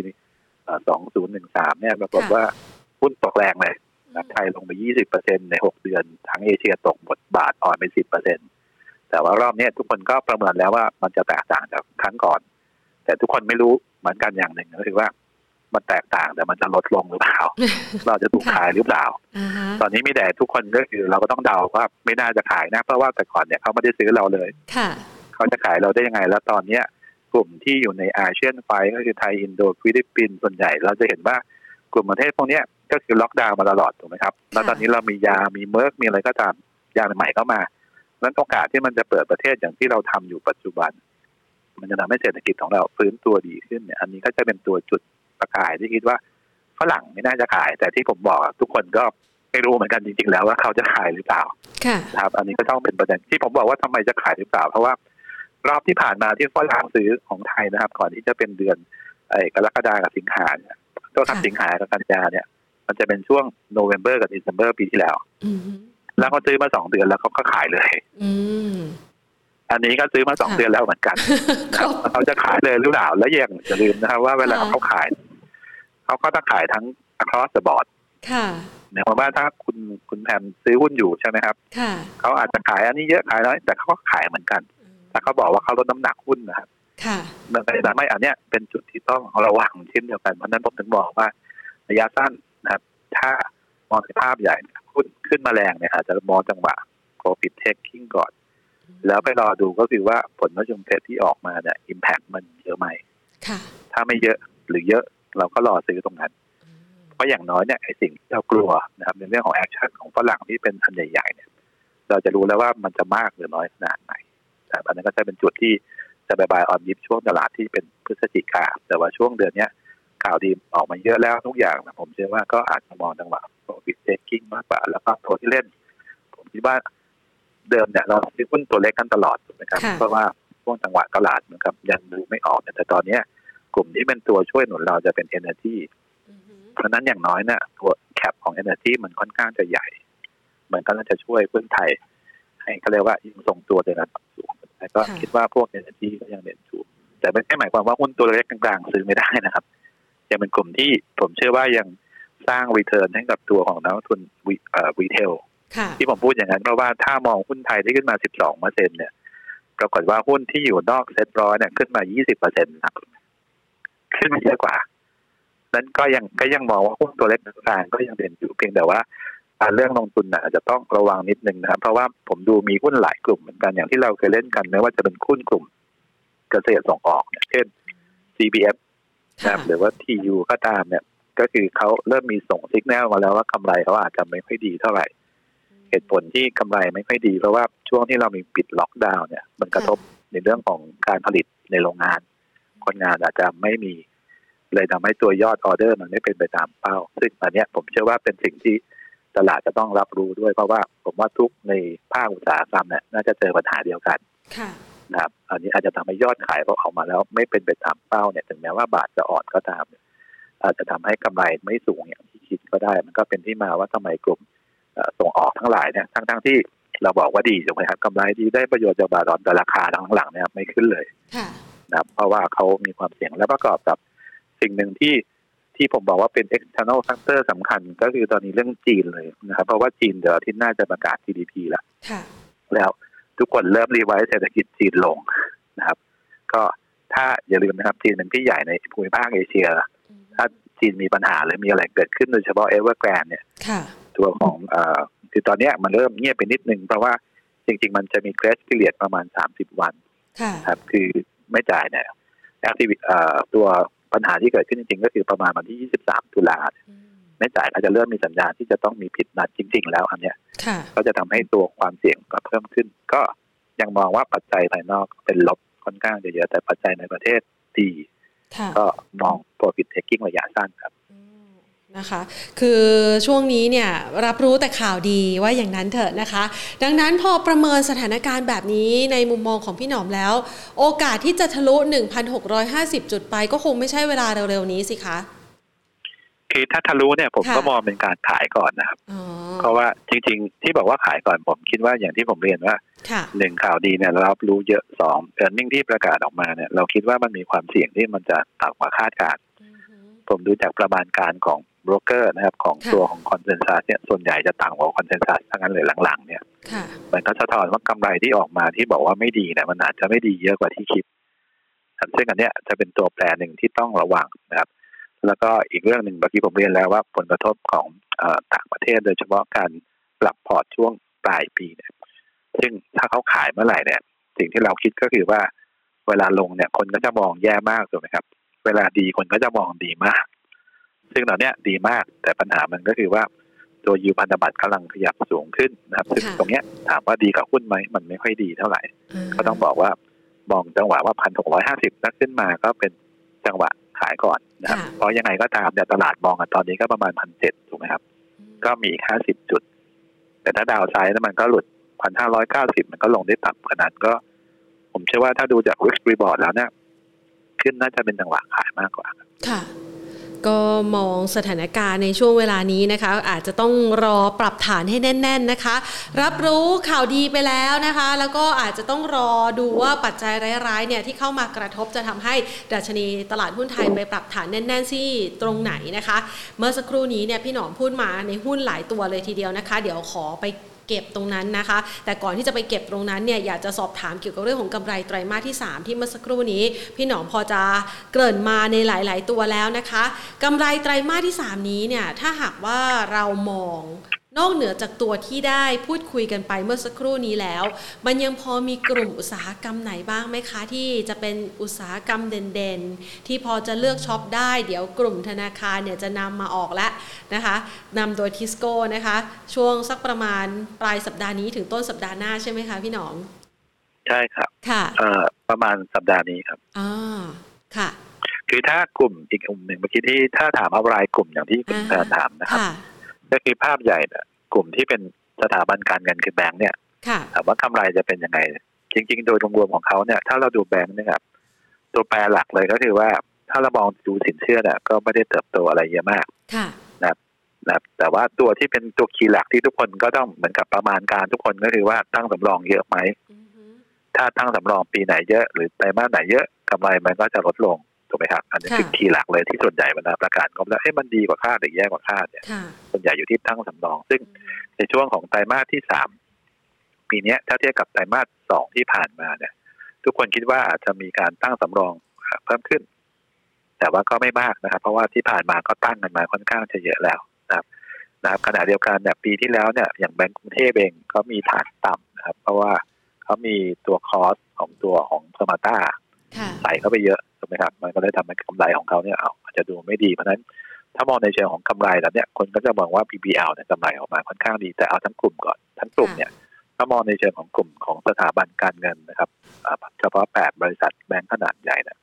สองศูนย์หนึ่งสามเนี่ยปรากฏว่า หุ้นตกแรงเลยนะไทยลงไปยี่สิบเปอร์เซ็นในหกเดือน ทั้งเอเชียตกหมดบาทอ่อนไปสิบเปอร์เซ็นแต่ว่ารอบนี้ทุกคนก็ประเมินแล้วว่ามันจะแตกต่างจากครั้งก่อน แต่ทุกคนไม่รู้เหมือนกันอย่างหนึ่งก็คือว่ามันแตกต่างแต่มันจะลดลงหรือเปล่า เราจะถูกขายหรือเปล่า ตอนนี้มีแต่ทุกคนก็คือเราก็ต้องเดาว่าไม่น่าจะขายนะ เพราะว่าแต่ก่อนเนี่ยเขาไม่ได้ซื้อเราเลยเขาจะขายเราได้ยังไง แล้วตอนเนี้ยกลุ่มที่อยู่ในอาเซียน five ก็คือไทยอินโดฟิลิปปินส์ส่วนใหญ่ เราจะเห็นว่ากลุ่มประเทศพวกนี้ ก็คือล็อกดาวน์มาตลอดถูกไหมครับ แล้วตอนนี้เรามียา มีเมอร์กมีอะไรก็ตาม ยาใหม่เข้ามานั้นโอกาสที่มันจะเปิดประเทศอย่างที่เราทำอยู่ปัจจุบัน มันจะทำให้เศรษฐกิจของเราฟื้นตัวดีขึ้นเนี่ย อันนี้ก็จะเป็นตัวจุดประกายที่คิดว่าฝรั่งไม่น่าจะขาย แต่ที่ผมบอกทุกคนก็ไม่รู้เหมือนกันจริง ๆ แล้วว่าเขาจะขายหรือเปล่าครับ อันนี้ก็ต้องเป็นประเด็นที่ผมบอกว่าทำไมจะขายหรือเปล่า เพราะว่ารอบที่ผ่านมาที่ฝรั่งซื้อของไทยนะครับ ก่อนที่จะเป็นเดือนไอ้กรกฎากับสิงหาเนี่ยตัวทับสิงหากับกันยาเนี่ย มันจะเป็นช่วงโนเวมเบอร์กับเดซ ember ปีที่แล้วแล้วเขาซื้อมาสองเดือนแล้วเขาก็ขายเลยอันนี้ก็ซื้อมาสองเดือนแล้วเหมือนกันเขาจะขายเลยหรือเปล่าแล้วยังจะลืมนะครับว่าเวลาเขาขายเขาก็ต้องขายทั้ง across the board ค่ะหมายความว่าถ้าคุณคุณแพมซื้อหุ้นอยู่ใช่ไหมครับเขาอาจจะขายอันนี้เยอะขายน้อยแต่เขาก็ขายเหมือนกันแต่เขาบอกว่าเขาลดน้ำหนักหุ้นนะครับค่ะมันก็จะทำให้อันเนี้ยเป็นจุดที่ต้องระวังเช่นเดียวกันเพราะนั้นผมถึงบอกว่าระยะสั้น นะครับ ถ้ามองภาพใหญ่หุ้นขึ้นมาแรงเนี่ยอาจจะมองจังหวะ profit taking ก่อน แล้วไปรอดูก็คือว่าผลประชุมเฟดที่ออกมาเนี่ย impact มันเยอะไหมค่ะถ้าไม่เยอะหรือเยอะเราก็รอซื้อตรงนั้น เพราะอย่างน้อยเนี่ยไอ้สิ่งที่เรากลัวนะครับในเรื่องของ action ของฝรั่งที่เป็นทันใหญ่ๆเนี่ย เราจะรู้แล้วว่ามันจะมากหรือน้อยขนาดไหนแต่อันนั้นก็จะเป็นจุดที่จะ buy buy on dip ช่วงตลาดที่เป็นพฤศจิกาแต่ว่าช่วงเดือนเนี้ย ข่าวดีออกมาเยอะแล้วทุกอย่างนะผมเชื่อว่าก็อาจจะมองจังหวะ profit taking มากกว่าแล้วก็ตัวที่เล่น ผมคิดว่าเดิมเนี่ยเราซื้อหุ้นตัวเล็กกันตลอดถูกไหมครับ เพราะว่าช่วงจังหวะตลาดนะครับยังดูไม่ออกแต่ตอนเนี้ย กลุ่มที่เป็นตัวช่วยหนุนเราจะเป็น Energy เพราะนั้นอย่างน้อยเนี่ยตัว cap ของ Energy มันค่อนข้างจะใหญ่เหมือนก็น่าจะช่วยหุ้นไทย ให้เขาเรียกว่ายังทรงตัวในระดับสูงแต่ก็คิดว่าพวก Energy ก็ยังเด่นอยู่แต่ไม่ใช่หมายความว่าหุ้นตัวเล็กกลางๆ ซื้อไม่ได้นะครับ ยังเป็นกลุ่มที่ผมเชื่อว่ายังสร้าง return ให้กับตัวของนักลงทุน retail ที่ผมพูดอย่างนั้นเพราะว่าถ้ามองหุ้นไทยที่ขึ้นมา 12เปอร์เซ็นเนี่ย ปรากฏว่าหุ้นที่อยู่นอกเซ็ตร้อยเนี่ยขึ้นมา 20เปอร์เซ็นต์ขึ้นมาเยอะกว่า นั้นก็ยังก็ยังมองว่าหุ้นตัวเล็กกลางก็ยังเด่นอยู่เพียงแต่ว่าเรื่องลงทุนอาจจะต้องระวังนิดนึงนะครับ เพราะว่าผมดูมีหุ้นหลายกลุ่มเหมือนกันอย่างที่เราเคยเล่นกันไม่ว่าจะเป็นหุ้นกลุ่มเกษตรส่งออกเช่น CBF นะครับหรือว่า TU ก็ตามเนี่ย ก็คือเขาเริ่มมีส่งสัญญาณมาแล้วว่ากำไรเขาอาจจะไม่ค่อยดีเท่าไหร่ เหตุผลที่กำไรไม่ค่อยดีเพราะว่าช่วงที่เรามีปิดล็อกดาวน์เนี่ย มันกระทบในเรื่องของการผลิตในโรงงาน คนงานอาจจะไม่มีเลยทำให้ตัวยอดออเดอร์มันไม่เป็นไปตามเป้า ซึ่งอันนี้ผมเชื่อว่าเป็นสิ่งที่ตลาดจะต้องรับรู้ด้วยเพราะว่าผมว่าทุกในภาคอุตสาหกรรมเนี่ยน่าจะเจอปัญหาเดียวกัน นะครับอันนี้อาจจะทำให้ยอดขายเขาออกมาแล้ว ไม่เป็นไปตามเป้าเนี่ยถึงแม้ว่าบาทจะอ่อนก็ตาม อาจจะทำให้กำไรไม่สูงอย่างที่คิดก็ได้ มันก็เป็นที่มาว่าทำไมกลุ่มส่งออกทั้งหลายเนี่ยทั้งๆที่เราบอกว่าดีถูกไหมครับกำไรดีได้ประโยชน์จากบาทอ่อนแต่ราคาหลังๆเนี่ยไม่ขึ้นเลยนะครับเพราะว่าเขามีความเสี่ยงและประกอบกับสิ่งหนึ่งที่ที่ผมบอกว่าเป็น external factor สำคัญก็คือตอนนี้เรื่องจีนเลยนะครับ เพราะว่าจีนเดี๋ยวที่น่าจะประกาศ GDP แล้วแล้ว ทุกคนเริ่ม revise เศรษฐกิจจีนลงนะครับ ก็ถ้าอย่าลืมนะครับจีนเป็นที่ใหญ่ในภูมิภาคเอเชีย ถ้าจีนมีปัญหาหรือมีอะไรเกิดขึ้นโดยเฉพาะเอเวอร์แกรนเนี่ยตัวของเอ่อคือตอนนี้มันเริ่มเงียบไปนิดนึง เพราะว่าจริง ๆ มันจะมี grace period ประมาณสามสิบวันครับ คือไม่จ่ายเนี่ย active ตัวปัญหาที่เกิดขึ้นจริง ๆ ก็คือประมาณวันที่23ตุลา ไม่จ่ายก็จะเริ่มมีสัญญาณที่จะต้องมีผิดนัดจริง ๆ แล้วอันเนี้ยก็จะทำให้ตัวความเสี่ยงก็เพิ่มขึ้น ก็ยังมองว่าปัจจัยภายนอกเป็นลบค่อนข้างเยอะแต่ปัจจัยในประเทศดีก็มอง profit taking ระยะสั้นครับนะคะคือช่วงนี้เนี่ยรับรู้แต่ข่าวดีว่าอย่างนั้นเถอะนะคะ ดังนั้นพอประเมินสถานการณ์แบบนี้ในมุมมองของพี่หนอมแล้ว โอกาสที่จะทะลุ 1,650 จุดไปก็คงไม่ใช่เวลาเร็วๆนี้สิคะ คือถ้าทะลุเนี่ยผมก็มองเป็นการขายก่อนนะครับ เพราะว่าจริง ๆ ที่บอกว่าขายก่อนผมคิดว่าอย่างที่ผมเรียนว่าหนึ่งข่าวดีเนี่ยเรารับรู้เยอะสอง earning ที่ประกาศออกมาเนี่ย เราคิดว่ามันมีความเสี่ยงที่มันจะต่ำกว่าคาดการผมดูจากประมาณการของโบรกเกอร์นะครับของตัวของ consensus เนี่ยส่วนใหญ่จะต่ำกว่า consensus ทั้งนั้นเลยหลังๆ เนี่ยมันก็สะท้อนว่ากำไรที่ออกมาที่บอกว่าไม่ดีเนี่ยมันอาจจะไม่ดีเยอะกว่าที่คิดซึ่งอันเนี้ยจะเป็นตัวแปรหนึ่งที่ต้องระวังนะครับ แล้วก็อีกเรื่องหนึ่งเมื่อกี้ผมเรียนแล้วว่าผลกระทบของต่างประเทศ โดยเฉพาะการปรับพอร์ตช่วงปลายปีเนี่ยซึ่งถ้าเขาขายเมื่อไหร่เนี่ย สิ่งที่เราคิดก็คือว่าเวลาลงเนี่ยคนก็จะมองแย่มากถูกไหมครับ เวลาดีคนก็จะมองดีมาก ซึ่งตอนนี้ดีมาก แต่ปัญหามันก็คือว่าตัวยูพันธบัตรกำลังขยับสูงขึ้นนะครับซึ่งตรงนี้ถามว่าดีกับหุ้นไหมมันไม่ค่อยดีเท่าไหร่ ก็ต้องบอกว่ามองจังหวะว่าพันหกร้อยห้าสิบนักขึ้นมาก็เป็นจังหวะ ขายก่อนนะครับ เพราะยังไงก็ตามแต่ตลาดมองกันตอนนี้ก็ประมาณพันเจ็ดถูกไหมครับ ก็มีห้าสิบจุด แต่ถ้าดาวไซด์นั้นมันก็หลุดพันห้าร้อยเก้าสิบมันก็ลงได้ต่ำขนาดก็ ผมเชื่อว่าถ้าดูจากวิสต์รีบอร์ดแล้วเนี่ย ขึ้นน่าจะเป็นจังหวะขายมากกว่าค่ะ ก็มองสถานการณ์ในช่วงเวลานี้นะคะ อาจจะต้องรอปรับฐานให้แน่น ๆนะคะ รับรู้ข่าวดีไปแล้วนะคะ แล้วก็อาจจะต้องรอดูว่าปัจจัยร้ายๆเนี่ยที่เข้ามากระทบจะทำให้ดัชนีตลาดหุ้นไทยไปปรับฐานแน่นๆที่ตรงไหนนะคะ เมื่อสักครู่นี้เนี่ยพี่หนอมพูดมาในหุ้นหลายตัวเลยทีเดียวนะคะ เดี๋ยวขอไป เก็บตรงนั้นนะคะ แต่ก่อนที่จะไปเก็บตรงนั้นเนี่ยอยากจะสอบถามเกี่ยวกับเรื่องของกำไรไตรมาสที่ 3 ที่เมื่อสักครู่นี้ พี่หนอมพอจะเกริ่นมาในหลาย ๆ ตัวแล้วนะคะกำไรไตรมาสที่ 3 นี้เนี่ยถ้าหากว่าเรามอง นอกเหนือจากตัวที่ได้พูดคุยกันไปเมื่อสักครู่นี้แล้ว มันยังพอมีกลุ่มอุตสาหกรรมไหนบ้างไหมคะ ที่จะเป็นอุตสาหกรรมเด่นๆ ที่พอจะเลือกช็อปได้ เดี๋ยวกลุ่มธนาคารเนี่ยจะนำมาออกแล้วนะคะนำโดยทิสโก้นะคะ ช่วงสักประมาณปลายสัปดาห์นี้ถึงต้นสัปดาห์หน้าใช่ไหมคะพี่หนอง ใช่ครับค่ะเอ่อประมาณสัปดาห์นี้ครับอ่าค่ะ คือถ้ากลุ่มอีกกลุ่มหนึ่งเมื่อกี้ที่ถ้าถามเอารายกลุ่มอย่างที่คุณแพนถามนะครับค่ะ ก็คือภาพใหญ่เนี่ยกลุ่มที่เป็นสถาบันการเงินคือแบงก์เนี่ยค่ะถามว่ากำไรจะเป็นยังไง จริง ๆ โดยรวมๆของเขาเนี่ย ถ้าเราดูแบงก์เนะครับตัวแปรหลักเลยก็คือว่าถ้าเรามองดูสินเชื่อเนี่ยก็ไม่ได้เติบโตอะไรเยอะมากค่ะนะครับแต่ว่าตัวที่เป็นตัวคีย์หลักที่ทุกคนก็ต้องเหมือนกับประมาณการทุกคนก็คือว่าตั้งสำรองเยอะไหมอือฮึถ้าตั้งสำรองปีไหนเยอะ หรือไตรมาสไหนเยอะกำไรมันก็จะลดลง ถูกไหมครับอันนี้คือคีย์หลักเลยที่ส่วนใหญ่เวลาประกาศงบแล้วเอ๊ะมันดีกว่าคาดหรือแย่กว่าคาดเนี่ยค่ะส่วนใหญ่อยู่ที่ตั้งสำรอง ซึ่งในช่วงของไตรมาสที่สามปีเนี้ยถ้าเทียบกับไตรมาสสองที่ผ่านมาเนี่ย ทุกคนคิดว่าอาจจะมีการตั้งสำรองเพิ่มขึ้น แต่ว่าก็ไม่มากนะครับ เพราะว่าที่ผ่านมาก็ตั้งกันมาค่อนข้างจะเยอะแล้วนะครับนะครับขณะเดียวกันเนี่ยปีที่แล้วเนี่ยอย่างแบงก์กรุงเทพเองก็มีฐานต่ำนะครับ เพราะว่าเขามีตัวคอสของตัวของสมาต้าค่ะ ใส่เข้าไปเยอะถูกไหมครับ มันก็เลยทำให้กำไรของเขาเนี่ยเอาอาจจะดูไม่ดีเพราะฉะนั้นถ้ามองในเชิงของกำไรแล้วเนี่ยคนก็จะมองว่า PBL เนี่ยกำไรออกมาค่อนข้างดีแต่เอาทั้งกลุ่มก่อนทั้งกลุ่มเนี่ยถ้ามองในเชิงของกลุ่มของสถาบันการเงินนะครับอ่าเฉพาะแปดบริษัทแบงก์ขนาดใหญ่เนี่ย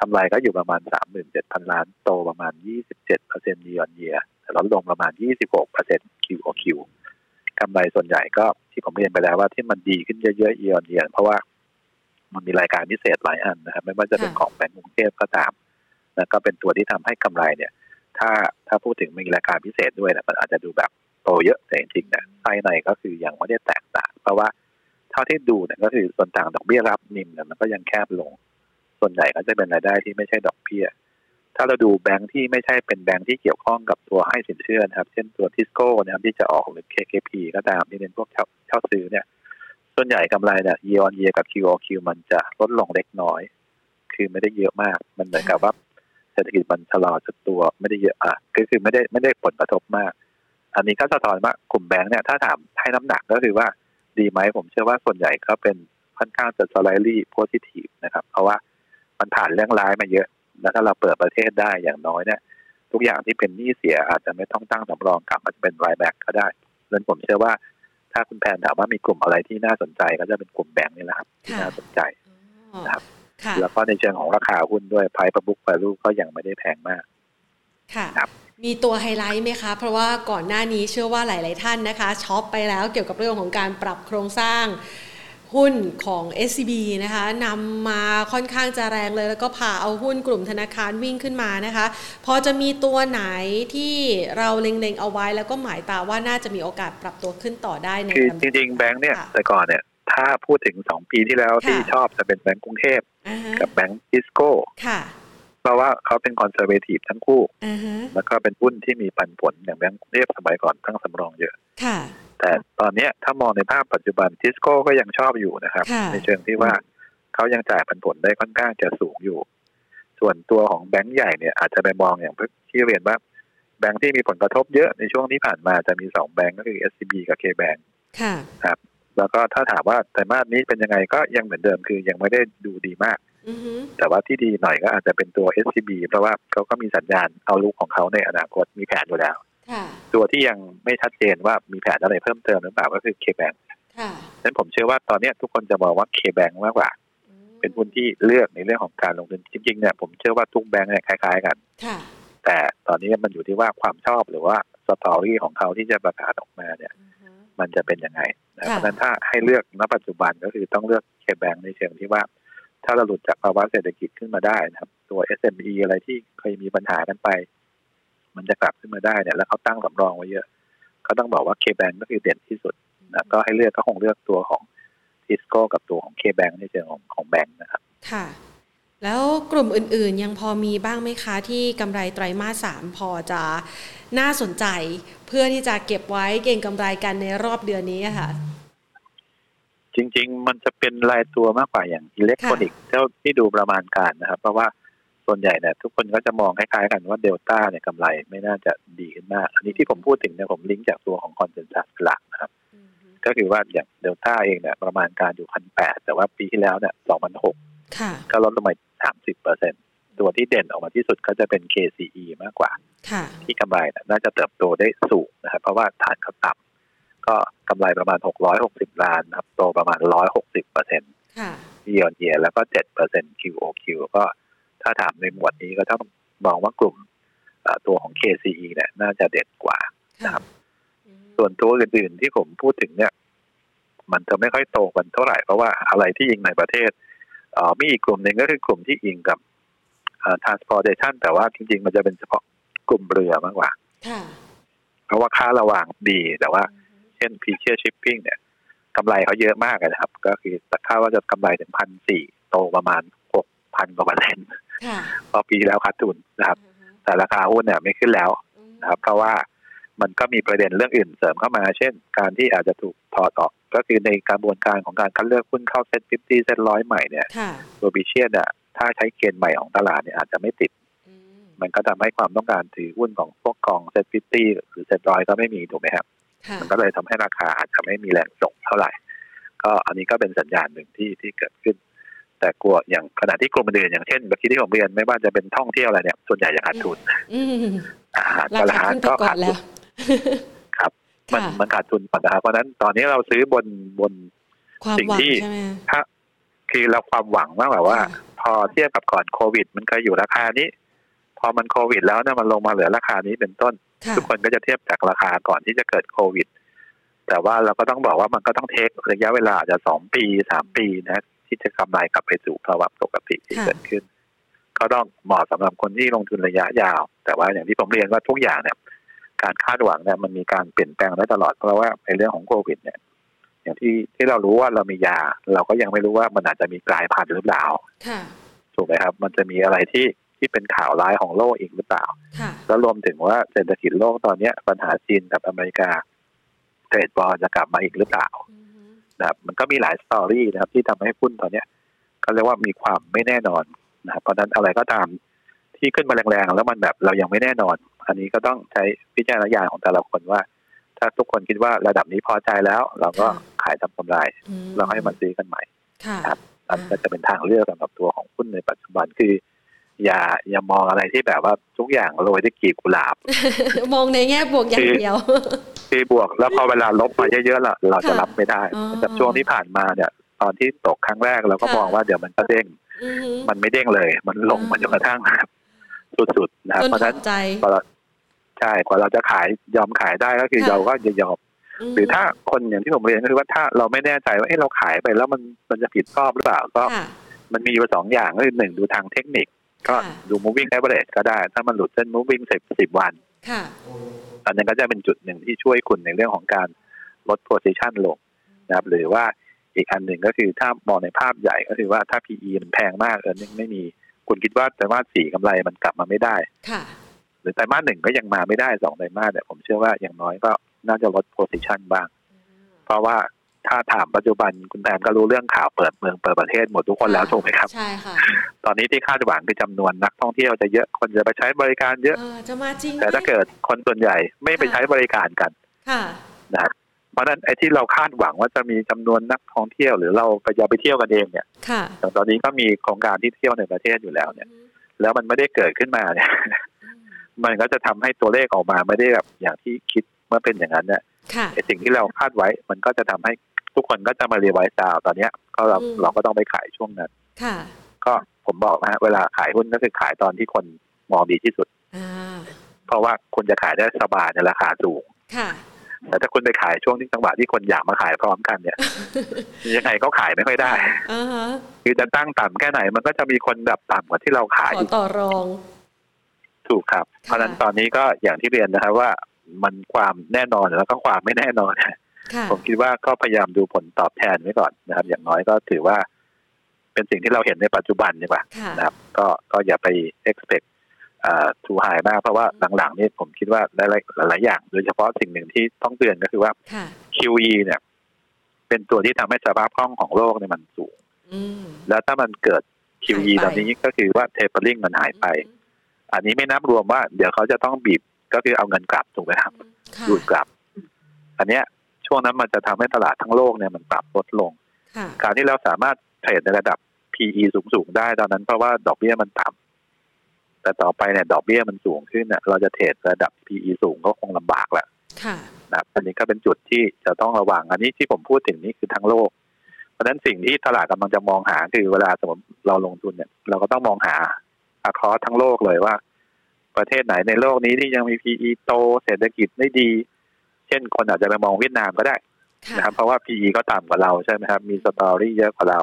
กำไรก็อยู่ประมาณ 37,000 ล้านโตประมาณ 27%เปอร์เซ็นต์ year on year แต่ลดลงประมาณ 26%เปอร์เซ็นต์ QOQ กำไรส่วนใหญ่ก็ที่ผมเรียนไปแล้วว่าที่มันดีขึ้นเยอะๆ year on year เพราะว่า มันมีรายการพิเศษหลายอันนะครับไม่ว่าจะเป็นค่ะของแบงก์กรุงเทพก็ตามแล้วก็เป็นตัวที่ทำให้กำไรเนี่ย ถ้าถ้าพูดถึงมีรายการพิเศษด้วยนะมันอาจจะดูแบบโตเยอะแต่จริงๆเนี่ยไส้ในก็คือยังไม่ได้แตกต่าง เพราะว่าเท่าที่ดูเนี่ยก็คือส่วนต่างดอกเบี้ยรับนิมเนี่ยมันก็ยังแคบลง ส่วนใหญ่ก็จะเป็นรายได้ที่ไม่ใช่ดอกเบี้ยถ้าเราดูแบงค์ที่ไม่ใช่เป็นแบงค์ที่เกี่ยวข้องกับตัวให้สินเชื่อนะครับ เช่นตัวทิสโก้นะครับที่จะออกหรือ KKP ก็ตามที่เป็นพวกเช่าเช่าซื้อเนี่ย ส่วนใหญ่กำไรเนี่ย year on year กับ Q o Q มันจะลดลงเล็กน้อย คือไม่ได้เยอะมาก มันเหมือนกับว่าเศรษฐกิจมันชะลอจุดตัวไม่ได้เยอะอะก็คือไม่ได้ไม่ได้ผลกระทบมาก อันนี้ก็สะท้อนว่ากลุ่มแบงค์เนี่ยถ้าถามให้น้ำหนักก็คือว่าดีไหมผมเชื่อว่าส่วนใหญ่ก็เป็นค่อนข้างจะ slightly positive นะครับ เพราะว่ามันผ่านเรื่องร้ายมาเยอะ แล้วถ้าเราเปิดประเทศได้อย่างน้อยเนี่ยทุกอย่างที่เป็นหนี้เสียอาจจะไม่ต้องตั้งสำรองกลับมาเป็น write back ก็ได้ดังนั้นผมเชื่อว่า ถ้าคุณแพนถามว่ามีกลุ่มอะไรที่น่าสนใจก็จะเป็นกลุ่มแบงค์นี่แหละครับที่ค่ะน่าสนใจอ๋อครับค่ะแล้วก็ในเชิงของราคาหุ้นด้วย price per book value ก็ยังไม่ได้แพงมากค่ะครับมีตัวไฮไลท์ไหมคะ เพราะว่าก่อนหน้านี้เชื่อว่าหลาย ๆ ท่านนะคะช็อปไปแล้วเกี่ยวกับเรื่องของการปรับโครงสร้าง หุ้นของ SCB นะคะนำมาค่อนข้างจะแรงเลยแล้วก็พาเอาหุ้นกลุ่มธนาคารวิ่งขึ้นมานะคะ พอจะมีตัวไหนที่เราเล็งๆเอาไว้ แล้วก็หมายตาว่าน่าจะมีโอกาสปรับตัวขึ้นต่อได้ในคือลำจดครับจริงๆแบงค์เนี่ยค่ะแต่ก่อนเนี่ยถ้าพูดถึงสองปีที่แล้วค่ะที่ชอบจะเป็นแบงก์กรุงเทพอ่าฮะกับแบงก์ทิสโก้ค่ะเพราะว่าเขาเป็น conservative ทั้งคู่อ่าฮะแล้วก็เป็นหุ้นที่มีปันผลอย่างแบงก์กรุงเทพสมัยก่อนตั้งสำรองเยอะค่ะ แต่ตอนเนี้ยถ้ามองในภาพปัจจุบันทิสโก้ก็ยังชอบอยู่นะครับค่ะในเชิงที่ว่าเขายังจ่ายปันผลได้ค่อนข้างจะสูงอยู่ ส่วนตัวของแบงก์ใหญ่เนี่ยอาจจะไปมองอย่างที่เรียนว่าแบงก์ที่มีผลกระทบเยอะในช่วงที่ผ่านมาจะมีสองแบงก์ก็คือ SCB กับ K-Bank ค่ะแล้วก็ถ้าถามว่าไตรมาสนี้เป็นยังไงก็ยังเหมือนเดิมคือยังไม่ได้ดูดีมากอือฮึแต่ว่าที่ดีหน่อยก็อาจจะเป็นตัว SCB เพราะว่าเขาก็มีสัญญาณเอาลุกของเขาในอนาคตมีแผนอยู่แล้วค่ะ ตัวที่ยังไม่ชัดเจนว่ามีแผนอะไรเพิ่มเติมหรือเปล่าก็คือ K-Bank ค่ะฉะนั้นผมเชื่อว่าตอนเนี้ยทุกคนจะมองว่า K-Bank มากกว่า เป็นหุ้นที่เลือกในเรื่องของการลงทุนจริงๆเนี่ยผมเชื่อว่าทุกแบงก์เนี่ยคล้าย ๆ กันค่ะแต่ตอนนี้มันอยู่ที่ว่าความชอบหรือว่าสตอรี่ของเขาที่จะประกาศออกมาเนี่ยอือฮึมันจะเป็นยังไงนะค่ะเพราะฉะนั้นถ้าให้เลือกณปัจจุบันก็คือต้องเลือกเคแบงในเชิงที่ว่า ถ้าเราหลุดจากภาวะเศรษฐกิจขึ้นมาได้นะครับ ตัว SME อะไรที่เคยมีปัญหากันไป มันจะกลับขึ้นมาได้เนี่ยแล้วเขาตั้งสำรองไว้เยอะก็ต้องบอกว่า KBank ก็คือเด่นที่สุดนะก็ให้เลือกก็คงเลือกตัวของทิสโก้กับตัวของ KBank ในเชิงของของแบงค์นะครับ ค่ะ แล้วกลุ่มอื่นๆ ยังพอมีบ้างไหมคะ ที่กำไรไตรมาสสามพอจะน่าสนใจ เพื่อที่จะเก็บไว้เก็งกำไรกันในรอบเดือนนี้อะค่ะ จริง ๆ มันจะเป็นรายตัวมากกว่าอย่างอิเล็กทรอนิกส์เท่าที่ดูประมาณการนะครับ เพราะว่า ส่วนส่วนใหญ่เนี่ยทุกคนก็จะมองคล้ายๆกันว่าเดลต้าเนี่ยกำไรไม่น่าจะดีขึ้นมาก อันนี้ที่ผมพูดถึงเนี่ยผมลิงก์จากตัวของ consensus หลักนะครับ ก็คือว่าอย่างเดลต้าเองเนี่ยประมาณการอยู่พันแปดแต่ว่าปีที่แล้วเนี่ยสองพันหกค่ะก็ลดลงมาสามสิบเปอร์เซ็นตัวที่เด่นออกมาที่สุดก็จะเป็น KCE มากกว่าค่ะที่กำไรเนี่ยน่าจะเติบโตได้สูงนะครับ เพราะว่าฐานเขาต่ำก็กำไรประมาณ 660 ล้านนะครับ โตประมาณ 160เปอร์เซ็นต์ค่ะเยียร์เยียแล้วก็7เปอร์เซ็นต์ QOQ ก็ ถ้าถามในหมวดนี้ก็ต้องมองว่ากลุ่มเอ่อตัวของ KCE เนี่ยน่าจะเด่นกว่าค่ะส่วนตัวอื่นๆที่ผมพูดถึงเนี่ย มันจะไม่ค่อยโตกันเท่าไหร่เพราะว่าอะไรที่ยิงในประเทศเอ่อมีอีกกลุ่มหนึ่งก็คือกลุ่มที่ยิงกับเอ่อ transportation แต่ว่าจริง ๆ มันจะเป็นเฉพาะกลุ่มเรือมากกว่าค่ะเพราะว่าค่าระหว่างดีแต่ว่า เช่น p ีเชียชิปปิ้งเนี่ยกำไรเขาเยอะมากอะนะครับ ก็คือคาดว่าจะกำไรถึงพันสี่โตประมาณหก พันกว่าเปอร์เซ็นต์ค่ะพอปีที่แล้วขาดทุนนะครับ แต่ราคาหุ้นเนี่ยไม่ขึ้นแล้วนะครับ เพราะว่ามันก็มีประเด็นเรื่องอื่นเสริมเข้ามา เช่น การที่อาจจะถูกถอดออกก็คือในกระบวนการของการคัดเลือกหุ้นเข้า SET fifty SET ร้อยใหม่เนี่ยค่ะตัวบิเชียนเนี่ยถ้าใช้เกณฑ์ใหม่ของตลาดเนี่ยอาจจะไม่ติดอืมมันก็ทำให้ความต้องการถือหุ้นของพวกกอง SET fifty หรือเซ็ตร้อยก็ไม่มีถูกไหมครับค่ะมันก็เลยทำให้ราคาอาจจะไม่มีแรงส่งเท่าไหร่ ก็อันนี้ก็เป็นสัญญาณหนึ่งที่ที่เกิดขึ้น แต่กลัวอย่างขณะที่กลุ่มอื่นอย่างเช่นเมื่อกี้ที่ผมเรียนไม่ว่าจะเป็นท่องเที่ยวอะไรเนี่ยส่วนใหญ่จะขาดทุนอืมอาหารราก็คาขึ้นไปก่อนทุแล้วครับ มันค่ะมันขาดทุนก่อนนะครับเพราะฉะนั้นตอนนี้เราซื้อบนบนความสิ่งหวังที่ใช่ไหมถ้าคือเราความหวังมากแบบว่าค่ะพอเทียบกับก่อนโควิด มันเคยอยู่ราคานี้ พอมันโควิดแล้วเนี่ยมันลงมาเหลือราคานี้เป็นต้นค่ะทุกคนก็จะเทียบจากราคาก่อนที่จะเกิดโควิดแต่ว่าเราก็ต้องบอกว่ามันก็ต้องเทคระยะเวลาอาจจะสองปีสามปีนะ ที่จะกำไรกลับไปสู่ภาวะปกติที่ค่ะเกิดขึ้น ก็ต้องเหมาะสำหรับคนที่ลงทุนระยะยาว แต่ว่าอย่างที่ผมเรียนว่าทุกอย่างเนี่ย การคาดหวังเนี่ยมันมีการเปลี่ยนแปลงได้ตลอดเพราะว่าในเรื่องของโควิดเนี่ย อย่างที่ที่เรารู้ว่าเรามียา เราก็ยังไม่รู้ว่ามันอาจจะมีกลายพันธุ์หรือเปล่าค่ะถูกไหมครับ มันจะมีอะไรที่ที่เป็นข่าวร้ายของโลกอีกหรือเปล่าค่ะแล้วรวมถึงว่าเศรษฐกิจโลกตอนเนี้ยปัญหาจีนกับอเมริกาเทรดบอลจะกลับมาอีกหรือเปล่าอืม นะครับมันก็มีหลายสตอรี่นะครับ ที่ทำให้หุ้นตอนเนี้ยก็เรียกว่ามีความไม่แน่นอนนะครับเพราะฉะนั้นอะไรก็ตามที่ขึ้นมาแรงๆแล้วมันแบบเรายังไม่แน่นอน อันนี้ก็ต้องใช้พิจารณญาณของแต่ละคนว่า ถ้าทุกคนคิดว่าระดับนี้พอใจแล้ว เราก็ขายทำกำไรอืมเราให้มันซื้อกันใหม่ค่ะครับอันก็จะเป็นทางเลือกสำหรับตัวของหุ้นในปัจจุบันคือ อย่าอย่ามองอะไรที่แบบว่าทุกอย่างโรยด้วยกลีบกุหลาบ มองในแง่บวกอย่างเดียวคือบวกแล้วพอเวลาลบมาเยอะๆล่ะเราจะค่ะรับไม่ได้อ๋อแต่ช่วงที่ผ่านมาเนี่ย ตอนที่ตกครั้งแรกเราก็ค่ะมองว่าเดี๋ยวมันก็เด้งอือฮึมันไม่เด้งเลย มันลงอ่ามมาจนกระทั่งสุดๆนะครับจนเพราะฉะถอนั้นดใจพอเราใช่กว่าเราจะขายยอมขายได้ก็คือค่ะเราก็จะยอมมหรือถ้าคนอย่างที่ผมเรียนก็คือว่าถ้าเราไม่แน่ใจว่าเอ้เราขายไปแล้วมันมันจะผิดชอบหรือเปล่าก็ค่ะมันมีอยู่สองอย่างก็คือหนึ่งดูทางเทคนิค ก็ค่ะดู moving average ก็ได้ ถ้ามันหลุดเส้น moving สิบสิบวันค่ะอันนั้นก็จะเป็นจุดหนึ่งที่ช่วยคุณในเรื่องของการลด position ลงนะครับ หรือว่าอีกอันหนึ่งก็คือถ้ามองในภาพใหญ่ก็คือว่าถ้า PE มันแพงมากเออไม่มีคุณคิดว่าไตรมาสสี่กำไรมันกลับมาไม่ได้ค่ะหรือไตรมาสหนึ่งก็ยังมาไม่ได้สองไตรมาสเนี่ยผมเชื่อว่าอย่างน้อยก็น่าจะลด position บ้าง เพราะว่า ถ้าถามปัจจุบันคุณแพนก็รู้เรื่องข่าวเปิดเมืองเปิดประเทศหมดทุกคนแล้วถูกไหมครับ ใช่ค่ะ ตอนนี้ที่คาดหวังคือจำนวนนักท่องเที่ยวจะเยอะคนจะไปใช้บริการเยอะเออจะมาจริงไหมแต่ถ้าเกิดคนส่วนใหญ่ไม่ไปใช้บริการกันค่ะนะครับเพราะฉะนั้นไอ้ที่เราคาดหวังว่าจะมีจำนวนนักท่องเที่ยวหรือเราไปจะไปเที่ยวกันเองเนี่ยค่ะอย่างตอนนี้ก็มีโครงการที่เที่ยวในประเทศอยู่แล้วเนี่ย แล้วมันไม่ได้เกิดขึ้นมาเนี่ย มันก็จะทำให้ตัวเลขออกมาไม่ได้แบบอย่างที่คิดเมื่อเป็นอย่างนั้นเนี่ยค่ะไอ้สิ่งที่เราคาดไว้มันก็จะทำให้ ทุกคนก็จะมาเรียไว้ดาวตอนเนี้ยก็เราอืมเราก็ต้องไปขายช่วงนั้นค่ะ ก็ผมบอกนะฮะเวลาขายหุ้นก็คือขายตอนที่คนมองดีที่สุดอ่าเพราะว่าคุณจะขายได้สบายในราคาสูงค่ะแต่ถ้าคุณไปขายช่วงที่จังหวะที่คนอยากมาขายพร้อมกันเนี่ยยังไงก็ขายไม่ค่อยได้อ่าฮะคือจะตั้งต่ำแค่ไหน มันก็จะมีคนแบบต่ำกว่าที่เราขายขอต่อรอง ถูกครับ เพราะฉะนั้นตอนนี้ก็อย่างที่เรียนนะครับว่ามันความแน่นอนแล้วก็ความไม่แน่นอนค่ะ ผมคิดว่าก็พยายามดูผลตอบแทนไว้ก่อนนะครับ อย่างน้อยก็ถือว่า เป็นสิ่งที่เราเห็นในปัจจุบันดีกว่าค่ะนะครับ ก็ก็อย่าไป expect อ่า too high มากเพราะว่าหลังๆนี่ผมคิดว่าหลายๆหลายๆอย่าง โดยเฉพาะสิ่งหนึ่งที่ต้องเตือนก็คือว่าค่ะ QE เนี่ย เป็นตัวที่ทำให้สภาพคล่องของโลกเนี่ยมันสูงอืมแล้วถ้ามันเกิด QE ตอนนี้ก็คือว่า tapering มันหายไป อันนี้ไม่นับรวมว่า เดี๋ยวเขาจะต้องบีบก็คือเอาเงินกลับถูกไหมครับดูดกลับ อันเนี้ย ช่วงนั้นมันจะทำให้ตลาดทั้งโลกเนี่ยมันปรับลดลงการที่เราสามารถเทรดในระดับ PE สูงๆได้ตอนนั้นเพราะว่าดอกเบี้ยมันต่ำแต่ต่อไปเนี่ยดอกเบี้ยมันสูงขึ้นเนี่ยเราจะเทรดระดับ PE สูงก็คงลำบากแหละนะอันนี้ก็เป็นจุดที่จะต้องระวัง อันนี้ที่ผมพูดถึงนี่คือทั้งโลก เพราะฉะนั้นสิ่งที่ตลาดกำลังจะมองหาคือเวลาสมมติเราลงทุนเนี่ย เราก็ต้องมองหาอาคอทั้งโลกเลยว่า ประเทศไหนในโลกนี้ที่ยังมี PE โตเศรษฐกิจไม่ดีเช่น คนอาจจะไปมองเวียดนามก็ได้นะครับเพราะว่า PE ก็ต่ำกว่าเราใช่ไหมครับ มีสตอรี่เยอะกว่าเรา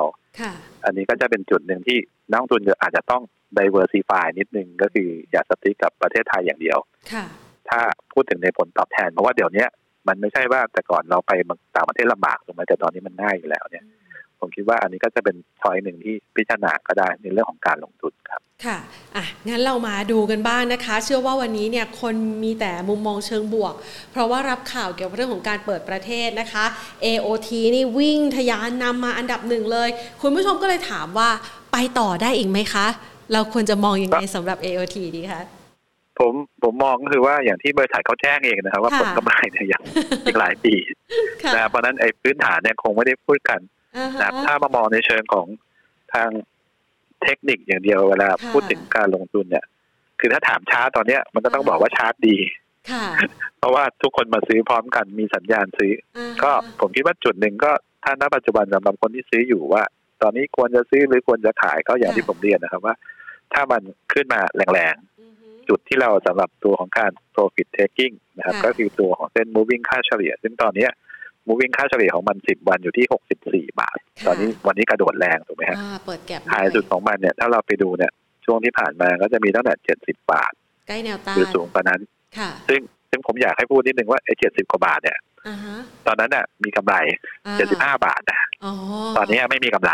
อันนี้ก็จะเป็นจุดหนึ่งที่นักทุนอาจจะต้อง diversify นิดนึงก็คืออย่าสติ๊กกับประเทศไทยอย่างเดียวถ้าพูดถึงในผลตอบแทน เพราะว่าเดี๋ยวนี้มันไม่ใช่ว่าแต่ก่อนเราไปต่างประเทศลำบากถูกไหมแต่ตอนนี้มันง่ายอยู่แล้วเนี่ย ผมคิดว่าอันนี้ก็จะเป็นชอยหนึ่งที่พิจารณาก็ได้ในเรื่องของการลงทุนครับ ค่ะอะงั้นเรามาดูกันบ้างนะคะ เชื่อว่าวันนี้เนี่ยคนมีแต่มุมมองเชิงบวก เพราะว่ารับข่าวเกี่ยวกับเรื่องของการเปิดประเทศนะคะ AOT นี่วิ่งทะยานนำมาอันดับหนึ่งเลย คุณผู้ชมก็เลยถามว่าไปต่อได้อีกไหมคะ เราควรจะมองอยังไงสำหรับ AOT ดีคะผมผมมองก็คือว่าอย่างที่บริษัทเขาแจ้งเองนะครับ ว่าผลกำไรเนี่ยยังอีกหลายปีนะเพราะนั้นไอ้พื้นฐานเนี่ยคงไม่ได้พูดกัน นะถ้ามามองในเชิงของทางเทคนิคอย่างเดียวเวลาพูดถึงการลงทุนเนี่ย คือถ้าถามช้าตอนเนี้ย มันก็ต้องบอกว่าชาร์จดีเพราะว่าทุกคนมาซื้อพร้อมกันมีสัญญาณซื้อ ก็ผมคิดว่าจุดหนึ่งก็ถ้าณปัจจุบันสำหรับคนที่ซื้ออยู่ว่า ตอนนี้ควรจะซื้อหรือควรจะขายก็อย่างที่ผมเรียนนะครับว่า ถ้ามันขึ้นมาแรงจุดที่เราสำหรับตัวของการ profit taking นะครับ ก็คือตัวของเส้น moving ค่าเฉลี่ย ซึ่งตอนนี้ moving ค่าเฉลี่ยของมันสิบวันอยู่ที่หกสิบสี่บาท ตอนนี้วันนี้กระโดดแรงถูกไหมฮะเปิดแก็บหายสุดของมันเนี่ยถ้าเราไปดูเนี่ยช่วงที่ผ่านมาก็จะมีตั้งแต่เจ็ดสิบบาท ใกล้แนวต้านคือสูงกว่านั้นซึ่งซึ่งผมอยากให้พูดนิดนึงว่าไอ้เจ็ดสิบกว่าบาทเนี่ยตอนนั้นน่ะ มีกำไรเจ็ดสิบห้าบาทนะตอนนี้ไม่มีกำไร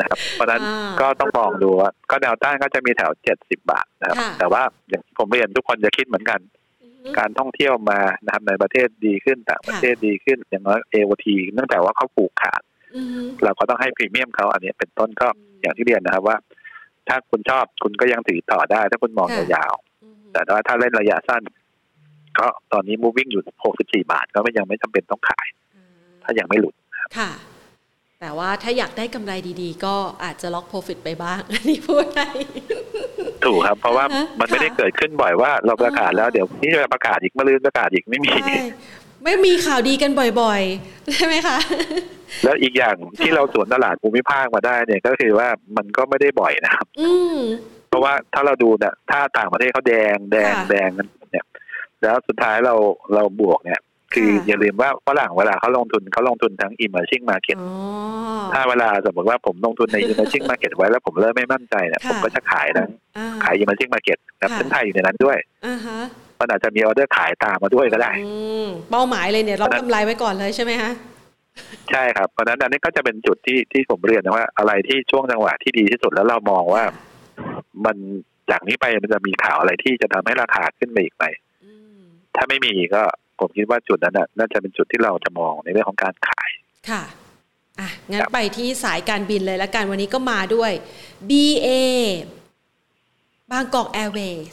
นะครับเพราะนั้นก็ต้องมองดูว่าก็แนวต้านก็จะมีแถวเจ็ดสิบบาทนะครับ แต่ว่าอย่างผมเรียนทุกคนจะคิดเหมือนกัน การท่องเที่ยวมานะครับในประเทศดีขึ้นต่างประเทศดีขึ้นอย่างน้อยเอวทีเนื่องจากว่าเขาผูกขาดเราก็ต้องให้พรีเมียมเขาอันนี้เป็นต้นก็อย่างที่เรียนนะครับว่า ถ้าคุณชอบคุณก็ยังถือต่อได้ ถ้าคุณมองยาวๆแต่ว่าถ้าเล่นระยะสั้น ก็ตอนนี้ moving อยู่หกสิบสี่บาท ก็ไม่ยังไม่จำเป็นต้องขาย ถ้ายังไม่หลุดค่ะ แต่ว่าถ้าอยากได้กำไรดีๆ ก็อาจจะล็อก profit ไปบ้าง อันนี้พูดได้ถูกครับ เพราะว่ามันไม่ได้เกิดขึ้นบ่อยว่าเราประกาศแล้วเดี๋ยวนี่จะประกาศอีกมาลืนประกาศอีกไม่มี ไม่มีข่าวดีกันบ่อยๆ ใช่ไหมคะ แล้วอีกอย่างที่เราสวนตลาดภูมิภาคมาได้เนี่ยก็คือว่ามันก็ไม่ได้บ่อยนะครับเพราะว่าถ้าเราดูเนี่ยถ้าต่างประเทศเขาแดงแดงแดงเนี่ย แล้วสุดท้ายเราเราบวกเนี่ย คืออย่าลืมว่าฝรั่งเวลาเขาลงทุนเขาลงทุนทั้ง emerging market ถ้าเวลาสมมติว่าผมลงทุนใน emerging market ไว้แล้วผมเริ่มไม่มั่นใจเนี่ยผมก็จะขายทั้งขาย emerging market แล้วเส้นไทยอยู่ในนั้นด้วยมันอาจจะมีออเดอร์ขายตามมาด้วยก็ได้เป้าหมายเลยเนี่ยเรากำไรไว้ก่อนเลยใช่ไหมฮะใช่ครับเพราะนั้นอันนี้ก็จะเป็นจุดที่ที่ผมเรียนนะว่า อะไรที่ช่วงจังหวะที่ดีที่สุดแล้วเรามองว่ามันจากนี้ไปมันจะมีข่าวอะไรที่จะทำให้ราคาขึ้นไปอีกไหมถ้าไม่มีก็ ผมคิดว่าจุดนั้นน่าจะเป็นจุดที่เราจะมองในเรื่องของการขาย ค่ะอะงั้นไปที่สายการบินเลยละกันวันนี้ก็มาด้วย BA บางกอกแอร์เวย์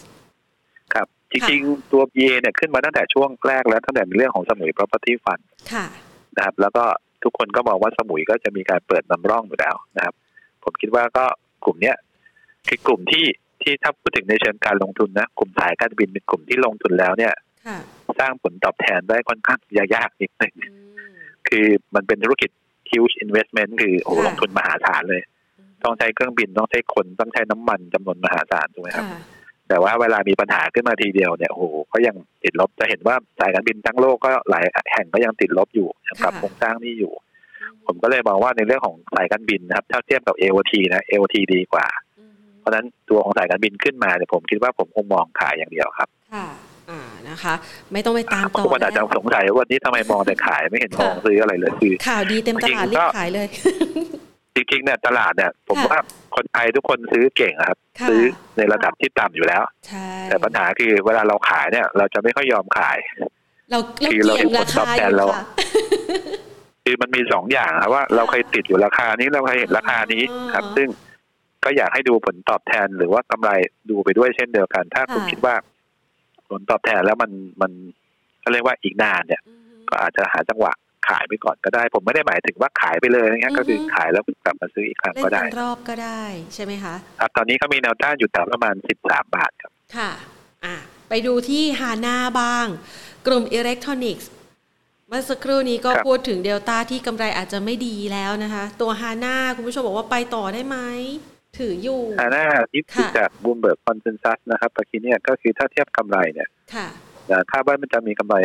ครับ จริงๆ ตัว BA เนี่ยขึ้นมาตั้งแต่ช่วงแรกแล้วตั้งแต่เรื่องของสมุย property fund ค่ะนะครับ แล้วก็ทุกคนก็มองว่าสมุยก็จะมีการเปิดนำร่องอยู่แล้วนะครับ ผมคิดว่าก็กลุ่มเนี้ยคือกลุ่มที่ที่ถ้าพูดถึงในเชิงการลงทุนนะกลุ่มสายการบินเป็นกลุ่มที่ลงทุนแล้วเนี่ย สร้างผลตอบแทนได้ค่อนข้างยากนิดหนึ่งคือมันเป็นธุรกิจ huge investment คือโอ้ลงทุนมหาศาลเลย ต้องใช้เครื่องบินต้องใช้คนต้องใช้น้ำมันจำนวนมหาศาลถูกไหมครับ แต่ว่าเวลามีปัญหาขึ้นมาทีเดียวเนี่ยโอ้โหก็ยังติดลบจะเห็นว่าสายการบินทั้งโลกก็หลายแห่งก็ยังติดลบอยู่กับโครงสร้างนี้อยู่ ผมก็เลยมองว่าในเรื่องของสายการบินนะครับ ถ้าเทียบกับ AOT นะ AOT ดีกว่า เพราะฉะนั้นตัวของสายการบินขึ้นมาเนี่ยผมคิดว่าผมคงมองขายอย่างเดียวครับค่ะอ่า นะคะ ไม่ต้องไปตามต่อทุกคนอาจจะสงสัยว่านี้ทำไมมองแต่ขายไม่เห็นมองซื้ออะไรเลยคือข่าวดีเต็มตลาดรีบขายเลย จริงๆเนี่ยตลาดเนี่ย ผมว่าคนไทยทุกคนซื้อเก่งครับ ซื้อในระดับที่ต่ำอยู่แล้วแต่ปัญหาคือเวลาเราขายเนี่ย เราจะไม่ค่อยยอมขาย เราเราเกี่ยงราคาอยู่ค่ะคือมันมีสองอย่างครับว่าเราเคยติดอยู่ราคานี้เราเคยเห็นราคานี้ครับ ซึ่งก็อยากให้ดูผลตอบแทนหรือว่ากำไรดูไปด้วยเช่นเดียวกัน ถ้าคุณคิดว่า ผลตอบแทนแล้วมันมันเขาเรียกว่าอีกนานเนี่ย ก็อาจจะหาจังหวะขายไปก่อนก็ได้ ผมไม่ได้หมายถึงว่าขายไปเลยนะครัก็คือขายแล้วกลับมาซื้ออีกครั้งก็ได้รอบก็ได้ใช่ไหมคะครับตอนนี้เขามีแนวต้านอยู่แต่ประมาณสิบสามบาทครับ ค่ะอะ ไปดูที่ฮาน่าบ้าง กลุ่มอิเล็กทรอนิกส์เมื่อสักครู่นี้ก็พูดถึงเดลต้าที่กำไรอาจจะไม่ดีแล้วนะคะ ตัวฮาน่าคุณผู้ชมบอกว่าไปต่อได้ไหม ถืออยู่ฮาน่าที่จาก Bloomberg consensus นะครับตะกี้เนี่ยก็คือถ้าเทียบกำไรเนี่ยคาดว่ามันจะมีกำไร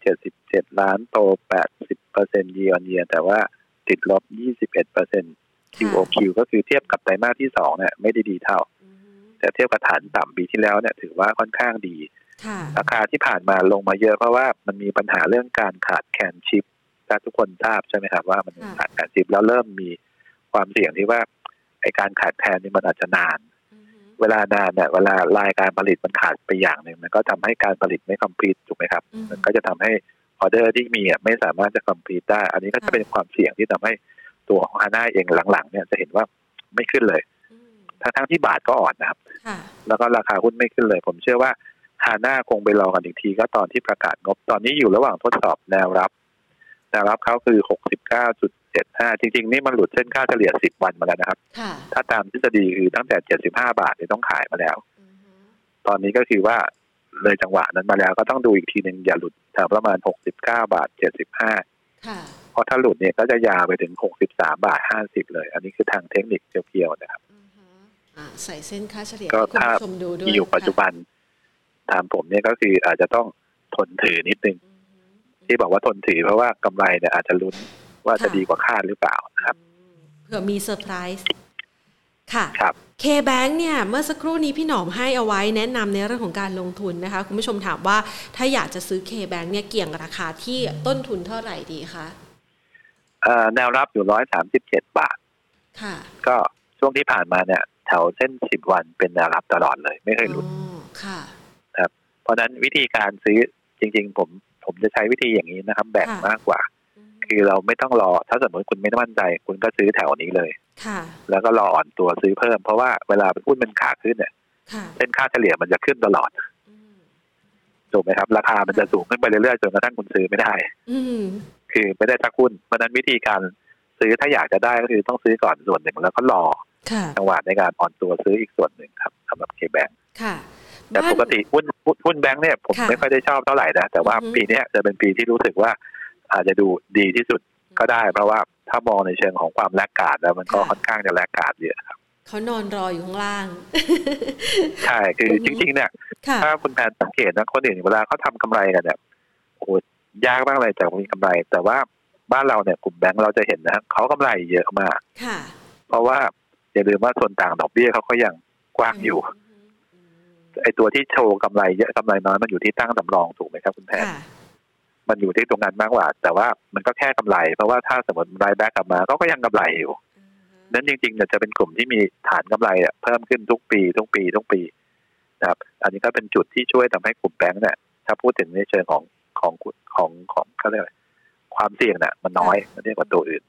577 ล้านโต 80เปอร์เซ็นต์ยีออนเยียแต่ว่าติดลบ 21เปอร์เซ็นต์ QOQ ก็คือเทียบกับไตรมาสที่สองเนี่ยไม่ได้ดีเท่า แต่เทียบกับฐานต่ำปีที่แล้วเนี่ยถือว่าค่อนข้างดี ราคาที่ผ่านมาลงมาเยอะเพราะว่ามันมีปัญหาเรื่องการขาดแคลนชิปถ้าทุกคนทราบใช่ไหมครับว่ามันขาดแคลนชิปแล้วเริ่มมีความเสี่ยงที่ว่า ไอการขาดแคลนนี่มันอาจจะนาน เวลานานเนี่ยเวลารายการผลิตมันขาดไปอย่างหนึ่งมันก็ทำให้การผลิตไม่คอมพลีทถูกไหมครับ มันก็จะทำให้ออเดอร์ที่มีไม่สามารถจะคอมพลีทได้ อันนี้ก็จะเป็นความเสี่ยงที่ทำให้ตัวของฮาน่าเองหลังๆ เนี่ยจะเห็นว่าไม่ขึ้นเลยทั้งทั้งที่บาทก็อ่อนนะครับ แล้วก็ราคาหุ้นไม่ขึ้นเลย ผมเชื่อว่าฮาน่าคงไปรอกันอีกทีก็ตอนที่ประกาศงบ ตอนนี้อยู่ระหว่างทดสอบแนวรับ แนวรับเขาคือหกสิบเก้าจุด เจ็ดห้าจริง ๆ นี่มันหลุดเส้นค่าเฉลี่ยสิบวันมาแล้วนะครับ ถ้าตามทฤษฎีคือตั้งแต่เจ็ดสิบห้าบาทเนี่ยต้องขายมาแล้ว ตอนนี้ก็คือว่าเลยจังหวะนั้นมาแล้วก็ต้องดูอีกทีหนึ่งอย่าหลุดแถวประมาณหกสิบเก้าบาทเจ็ดสิบห้าเพราะถ้าหลุดเนี่ยก็จะยาวไปถึงหกสิบสามบาทห้าสิบเลย อันนี้คือทางเทคนิคเพียวๆนะครับใส่เส้นค่าเฉลี่ยก็ถ้ามีอยู่ปัจจุบันตามผมเนี่ยก็คืออาจจะต้องทนถือนิดนึงที่บอกว่าทนถือเพราะว่ากำไรเนี่ยอาจจะลุ้น ว่าจะดีกว่าคาดหรือเปล่าครับเผื่อมีเซอร์ไพรส์ค่ะครับเคแบงเนี่ยเมื่อสักครู่นี้พี่หนอมให้เอาไว้แนะนำในเรื่องของการลงทุนนะคะ คุณผู้ชมถามว่าถ้าอยากจะซื้อเคแบงเนี่ยเกี่ยงราคาที่ต้นทุนเท่าไหร่ดีคะแนวรับอยู่ร้อยสามสิบเจ็ดบาท ค่ะ ก็ช่วงที่ผ่านมาเนี่ยแถวเส้นสิบวันเป็นแนวรับตลอดเลย ไม่เคยหลุดค่ะ ครับ เพราะนั้นวิธีการซื้อจริง ๆ ผมผมจะใช้วิธีอย่างนี้นะครับ แบ่งมากกว่า คือเราไม่ต้องรอ ถ้าสมมติคุณไม่มั่นใจ คุณก็ซื้อแถวนี้เลยค่ะ แล้วก็รออ่อนตัวซื้อเพิ่ม เพราะว่าเวลาหุ้นมันขาขึ้นเนี่ยเส้นค่าเฉลี่ยมันจะขึ้นตลอดถูกไหมครับ ราคามันจะสูงขึ้นไปเรื่อยๆจนกระทั่งคุณซื้อไม่ได้ อืคือไม่ได้สักหุ้นเพราะนั้นวิธีการซื้อถ้าอยากจะได้ก็คือต้องซื้อก่อนส่วนหนึ่งแล้วก็รอจังหวะในการอ่อนตัวซื้ออีกส่วนหนึ่งครับสำหรับเคแบงค่ะแต่ปกติหุ้นหุ้นแบงค์เนี่ยผมไม่ค่อยได้ชอบเท่าไหร่นะแต่ว่าปีนี้จะเป็นปีที่รู้สึกว่า อาจจะดูดีที่สุดก็ได้ เพราะว่าถ้ามองในเชิงของความแลกกาดแล้วมันก็ค่อนข้างจะแลกกาดเยอะครับเขานอนรออยู่ข้างล่าง ใช่คือจริง ๆ เนี่ย ถ้าคุณแพนสังเกตนะคนอื่นเวลาเขาทากาไรกันเนี่ยโอ้ยากมากเลยจากมีกำไร แต่ว่าบ้านเราเนี่ยกลุ่มแบงค์เราจะเห็นนะเขากำไรเยอะมากเพราะว่าอย่าลืมว่าส่วนต่างดอกเบี้ยเขาก็ยังกว้างอยู่ไอตัวที่โชว์กำไรเยอะกำไรน้อยมันอยู่ที่ตั้งสำรองถูกไหมครับคุณแพน มันอยู่ที่ตรงนั้นมากกว่า แต่ว่ามันก็แค่กำไร เพราะว่าถ้าสมมติรายแบ็กกลับมาก็ก็ยังกำไรอยู่นั้นจริงๆเนี่ยจะเป็นกลุ่มที่มีฐานกำไรอะเพิ่มขึ้นทุกปีทุกปีทุกปีนะครับ อันนี้ก็เป็นจุดที่ช่วยทำให้กลุ่มแบงค์เนี่ยถ้าพูดถึงในเชิงของของของของเขาเรียกความเสี่ยงเนี่ยมันน้อยมันเรียกว่าตัวอื่น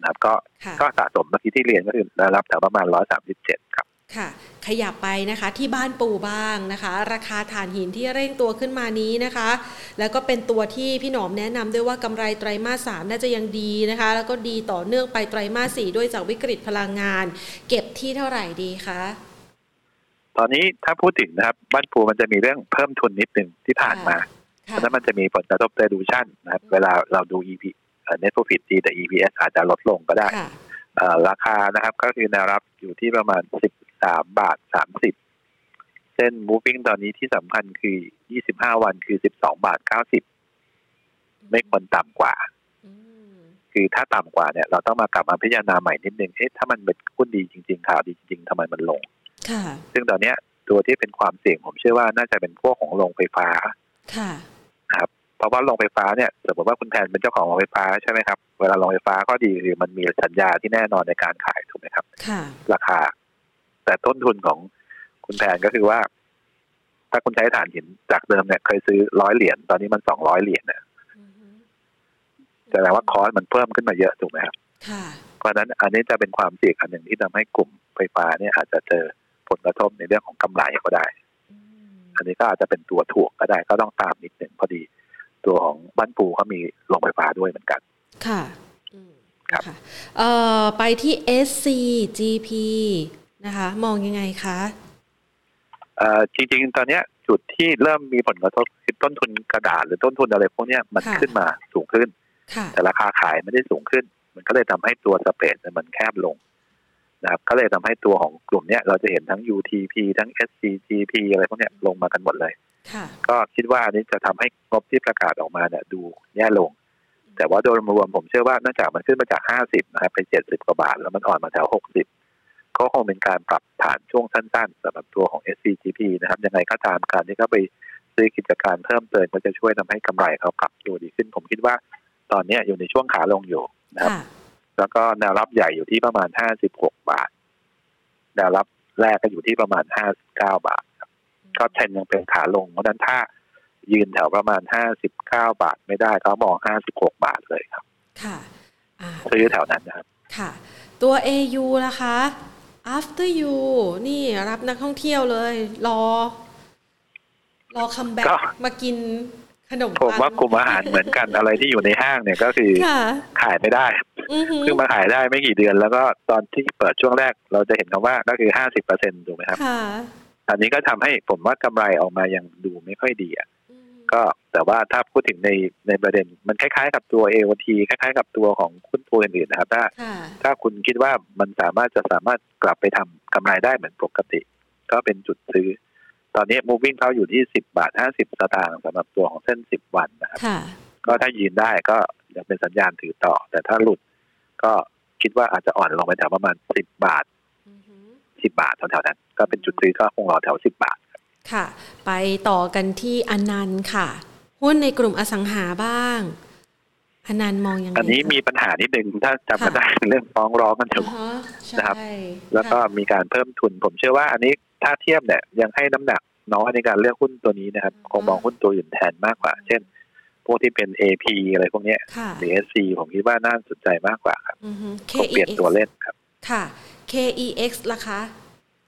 นะครับ ก็ก็สะสมเมื่อกี้ที่เรียนก็คือระดับแถวประมาณร้อยสามสิบเจ็ดครับ ค่ะขยับไปนะคะที่บ้านปูบ้างนะคะ ราคาถ่านหินที่เร่งตัวขึ้นมานี้นะคะ แล้วก็เป็นตัวที่พี่หนอมแนะนำด้วยว่ากำไรไตรมาสสามน่าจะยังดีนะคะ แล้วก็ดีต่อเนื่องไปไตรมาสสี่ด้วยจากวิกฤตพลังงาน เก็บที่เท่าไหร่ดีคะตอนนี้ถ้าพูดถึงนะครับบ้านปูมันจะมีเรื่องเพิ่มทุนนิดหนึ่งที่ผ่านมาเพราะนั้นมันจะมีผลกระทบเ i ดูชั่นนะครับเวลาเราดู EP net profit ดีแต่ EPS อาจจะลดลงก็ได้ราคานะครับก็คือแนวรับอยู่ที่ประมาณสิบ สามบาทสามสิบเส้น moving ตอนนี้ที่สำคัญคือยี่สิบห้าวันคือสิบสองบาทเก้าสิบไม่ควรต่ำกว่า คือถ้าต่ำกว่าเนี่ย เราต้องมากลับมาพิจารณาใหม่นิดนึงเอ๊ะถ้ามันเป็นหุ้นดีจริง ๆ ข่าวดีจริง ๆทำไมมันลงซึ่งตอนเนี้ยตัวที่เป็นความเสี่ยงผมเชื่อว่าน่าจะเป็นพวกของโรงไฟฟ้าค่ะครับเพราะว่าโรงไฟฟ้าเนี่ยสมมติว่าคุณแทนเป็นเจ้าของโรงไฟฟ้าใช่ไหมครับ เวลาโรงไฟฟ้าก็ดีคือมันมีสัญญาที่แน่นอนในการขายถูกไหมครับราคา แต่ต้นทุนของคุณแทนก็คือว่า ถ้าคุณใช้ฐานหินจากเดิมเนี่ยเคยซื้อร้อยเหรียญตอนนี้มันสองร้อยเหรียญเนี่ยแสดงว่าคอสมันเพิ่มขึ้นมาเยอะถูกไหมครับค่ะเพราะฉะนั้นอันนี้จะเป็นความเสี่ยงอันหนึ่งที่ทำให้กลุ่มไฟฟ้าเนี่ยอาจจะเจอผลกระทบในเรื่องของกำไรก็ได้อืมอันนี้ก็อาจจะเป็นตัวถ่วงก็ได้ก็ต้องตามนิดหนึ่งพอดี ตัวของบ้านปูเขามีโรงไฟฟ้าด้วยเหมือนกัน ค่ะอืมครับะเอ่อไปที่ SCGP นะคะ มองยังไงคะเอ่อจริงๆ ตอนเนี้ยจุดที่เริ่มมีผลกระทบคือต้นทุนกระดาษหรือต้นทุนอะไรพวกเนี้ยมันค่ะขึ้นมาสูงขึ้นค่ะแต่ราคาขายไม่ได้สูงขึ้น มันก็เลยทำให้ตัวสเปรดเนี่ยมันแคบลงนะครับก็เลยทำให้ตัวของกลุ่มเนี้ยเราจะเห็นทั้ง UTP ทั้ง SCGP อะไรพวกเนี้ยลงมากันหมดเลยค่ะก็คิดว่าอันนี้จะทำให้งบที่ประกาศออกมาเนี่ยดูแย่ลง แต่ว่าโดยรวมผมเชื่อว่าเนื่องจากมันขึ้นมาจาก 50 นะครับไป 70 กว่าบาท แล้วมันอ่อนมาแถว 60 ก็คงเป็นการปรับฐานช่วงสั้นๆสำหรับตัวของ SCGP นะครับยังไงก็ตามการที่เขาไปซื้อกิจการเพิ่มเติมก็จะช่วยทำให้กำไรเขาปรับตัวดีขึ้น ผมคิดว่าตอนเนี้ยอยู่ในช่วงขาลงอยู่นะครับค่ะแล้วก็แนวรับใหญ่อยู่ที่ประมาณ 56 บาท แนวรับแรกก็อยู่ที่ประมาณ 59 บาทครับก็เทรนยังเป็นขาลงเพราะฉะนั้นถ้ายืนแถวประมาณ 59 บาทไม่ได้ก็มอง 56 บาทเลยครับ ค่ะอ่าซื้อแถวนั้นนะครับ ค่ะ ตัว AU ล่ะคะ after you นี่รับนักท่องเที่ยวเลย รอ รอ comeback็มากินขนมผมว่ากลุ่มอาหารเหมือนกันอะไรที่อยู่ในห้างเนี่ยก็คือค่ะขายไม่ได้อือหือเพิ่งมาขายได้ไม่กี่เดือน แล้วก็ตอนที่เปิดช่วงแรก เราจะเห็นคำว่าก็คือ50เปอร์เซ็นต์ถูกไหมครับค่ะอันนี้ก็ทำให้ผมว่ากำไรออกมายังดูไม่ค่อยดีอะอืมก็แต่ว่าถ้าพูดถึงในในประเด็น มันคล้ายๆกับตัว AOT คล้ายๆ กับตัวของหุ้นตัวอื่นๆนะครับ ถ้าค่ะถ้าคุณคิดว่ามันสามารถจะสามารถ กลับไปทำกำไรได้เหมือนปกติ ก็เป็นจุดซื้อ ตอนนี้ moving เขาอยู่ที่10บาท50สตางค์สำหรับตัวของเส้น10วันนะครับค่ะก็ถ้ายืนได้ก็ยังเป็นสัญญาณถือต่อ แต่ถ้าหลุดก็คิดว่าอาจจะอ่อนลงไปแถวประมาณ10บาทอือหือ10บาทแถวๆนั้น ก็เป็นจุดซื้อก็คงรอแถว10บาทค่ะ ไปต่อกันที่อนันต์ค่ะ หุ้นในกลุ่มอสังหาบ้าง อนันต์มองยังไงอันนี้คะมีปัญหานิดนึงถ้าจำค่ะกันได้เรื่องฟ้องร้องกันอยู่อ่าฮะใช่นะครับ แล้วก็มีการเพิ่มทุน ผมเชื่อว่าอันนี้ถ้าเทียบเนี่ยยังให้น้ำหนักน้อยในการเลือกหุ้นตัวนี้นะครับ คงมองหุ้นตัวอื่นแทนมากกว่า เช่น พวกที่เป็น AP อะไรพวกเนี้ยค่ะหรือ SC ผมคิดว่าน่าสนใจมากกว่าครับอือฮึคงเปลี่ยนตัวเล่นครับ ค่ะ KEX ล่ะคะ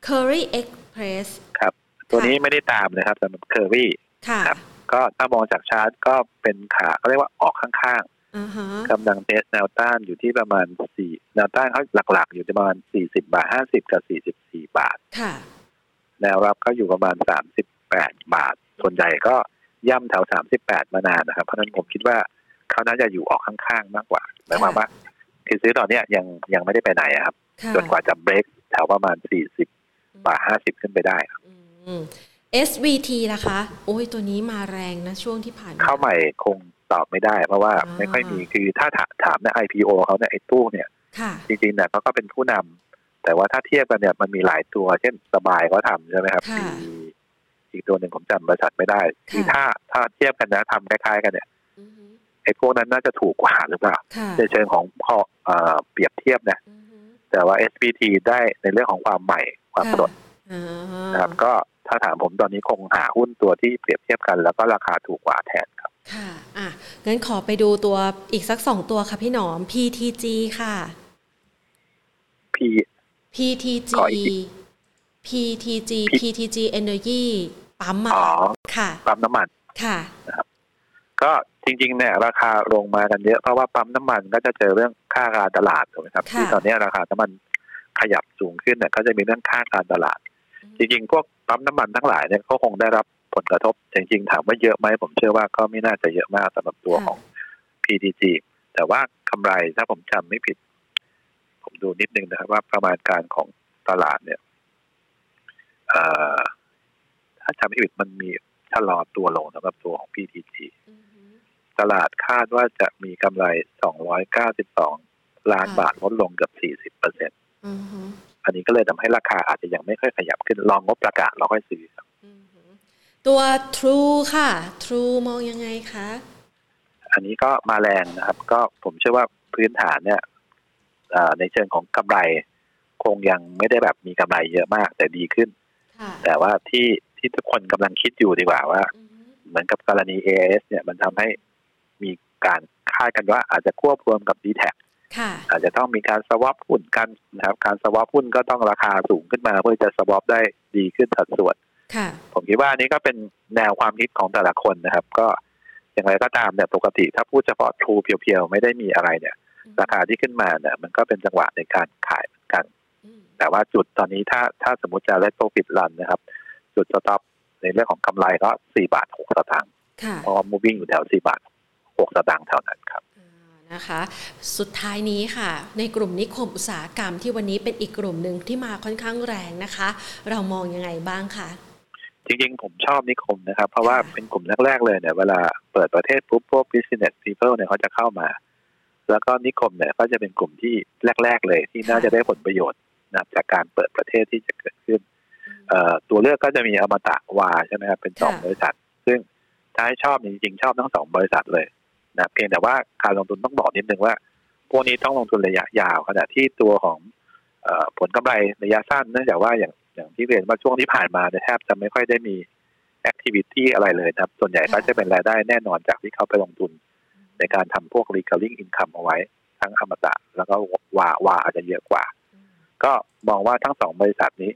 Curry Express ครับ ตัวนี้ไม่ได้ตามนะครับสำหรับเคอรี่ค่ะครับ ก็ถ้ามองจากชาร์ตก็เป็นขาเขาเรียกว่าออกข้างอ่าฮะๆ กำลังเทสแนวต้านอยู่ที่ประมาณสี่แนวต้านเขาหลัก ๆ อยู่ที่ประมาณสี่สิบาทห้าสิบกับสี่สิบสี่บาทค่ะแนวรับก็อยู่ประมาณสามสิบแปดบาท ส่วนใหญ่ก็ย่ำแถวสามสิบแปดมานานนะครับ เพราะฉะนั้นผมคิดว่าเขาน่าจะอยู่ออกข้างๆมากกว่าหมายความว่าคือซื้อตอนเนี้ยยังยังไม่ได้ไปไหนอะครับค่ะจนกว่าจะเบรกแถวประมาณสี่สิบบาทห้าสิบขึ้นไปได้ครับอืม SVT ล่ะคะ โอ้ยตัวนี้มาแรงนะ ช่วงที่ผ่านมาเข้าใหม่คง ตอบไม่ได้ เพราะว่าอ่าไม่ค่อยมีคือถ้าถาถามใน IPO เขาเนี่ยไอ้ตู้เนี่ยค่ะจริงๆเนี่ยเขาก็เป็นผู้นำแต่ว่าถ้าเทียบกันเนี่ยมันมีหลายตัว เช่นสบายก็ทำใช่ไหมครับค่ะมีอีกตัวหนึ่งผมจำบริษัทไม่ได้ คือถ้าถ้าเทียบกันนะทำคล้ายๆ กันเนี่ยอือฮึไอ้พวกนั้นน่าจะถูกกว่าหรือเปล่าค่ะในเชิงของพอเอ่อเปรียบเทียบนะอือฮึแต่ว่า SPT ได้ในเรื่องของความใหม่ความสดอ่านะครับก็ถ้าถามผมตอนนี้คงหาหุ้นตัวที่เปรียบเทียบกัน แล้วก็ราคาถูกกว่าแทน ครับค่ะอะงั้นขอไปดูตัวอีกสักสองตัวค่ะพี่หนอม PTG ค่ะ P PTG ขออีกที PTG P PTG Energy ปั๊มอะอ๋อค่ะปั๊มน้ำมันค่ะก็จริง ๆ เนี่ย ราคาลงมากันเยอะเพราะว่าปั๊มน้ำมันก็จะเจอเรื่องค่าการตลาดถูกไหมครับค่ะที่ตอนนี้ราคาน้ำมันขยับสูงขึ้นเนี่ยก็จะมีเรื่องค่าการตลาด จริง ๆ พวกปั๊มน้ำมันทั้งหลายเนี่ยก็คงได้รับ ผลกระทบจริงๆถามว่าเยอะไหมผมเชื่อว่าก็ไม่น่าจะเยอะมากสำหรับตัวของ PTG แต่ว่ากำไรถ้าผมจำไม่ผิด ผมดูนิดนึงนะครับ ว่าประมาณการของตลาดเนี่ยเอ่อถ้าจำไม่ผิดมันมีชะลอตัวลงสำหรับตัวของ PTG อือฮึตลาดคาดว่าจะมีกำไร 292 ล้านค่ะบาทลดลงเกือบ40เปอร์เซ็นอือฮึอันนี้ก็เลยทำให้ราคาอาจจะยังไม่ค่อยขยับขึ้นลองงบประกาศเราค่อยซื้อครับอือฮึ ตัว True ค่ะ True มองยังไงคะ อันนี้ก็มาแรงนะครับ ก็ผมเชื่อว่าพื้นฐานเนี่ยเอ่อในเชิงของกำไร คงยังไม่ได้แบบมีกำไรเยอะมาก แต่ดีขึ้นค่ะแต่ว่าที่ที่ทุกคนกำลังคิดอยู่ดีกว่าว่าอือฮึเหมือนกับกรณี AIS เนี่ยมันทำให้มีการคาดกันว่าอาจจะควบรวมกับดีแท็อาจจะต้องมีการสวอปหุ้นกันนะครับ การสวอปหุ้นก็ต้องราคาสูงขึ้นมาเพื่อจะสวอปได้ดีขึ้นสัดส่วน ผมคิดว่านี้ก็เป็นแนวความคิดของแต่ละคนนะครับ ก็อย่างไรก็ตามเนี่ยปกติ ถ้าพูดเฉพาะทรูเพียวๆไม่ได้มีอะไรเนี่ย ราคาที่ขึ้นมาเนี่ย มันก็เป็นจังหวะในการขายกัน แต่ว่าจุดตอนนี้ถ้าถ้าสมมติจะเล่นโปรฟิตรันนะครับ จุดสต็อปในเรื่องของกำไรก็สี่บาทหกสตางค์เพราะมูวิ่งอยู่แถวสี่บาทหกสตางค์เท่านั้นครับนะคะสุดท้ายนี้ค่ะ ในกลุ่มนิคมอุตสาหกรรมที่วันนี้เป็นอีกกลุ่มหนึ่งที่มาค่อนข้างแรงนะคะ เรามองยังไงบ้างคะ จริงๆ ผมชอบนิคมนะครับ เพราะว่าเป็นกลุ่มแรกๆ เลยเนี่ย เวลาเปิดประเทศปุ๊บพวก business people เนี่ยเขาจะเข้ามา แล้วก็นิคมเนี่ยก็จะเป็นกลุ่มที่แรก ๆ เลยที่น่าจะได้ผลประโยชน์นะจากการเปิดประเทศที่จะเกิดขึ้นตัวเลือกก็จะมีอมตะวาใช่ไหมครับเป็นสองบริษัท ซึ่งถ้าให้ชอบจริงๆชอบทั้งสองบริษัทเลยนะเพียงแต่ว่าการลงทุนต้องบอกนิดนึงว่า พวกนี้ต้องลงทุนระยะยาวขณะที่ตัวของผลกำไรระยะสั้นเนื่องจากว่าอย่าง อย่างที่เรียนว่าช่วงที่ผ่านมาแทบจะไม่ค่อยได้มีแอคทิวิตี้อะไรเลยครับ ส่วนใหญ่ก็จะเป็นรายได้แน่นอนจากที่เขาไปลงทุน ในการทำพวก recurring income เอาไว้ ทั้งอมตะ แล้วก็วาวาอาจจะเยอะกว่า ก็มองว่าทั้งสองบริษัทนี้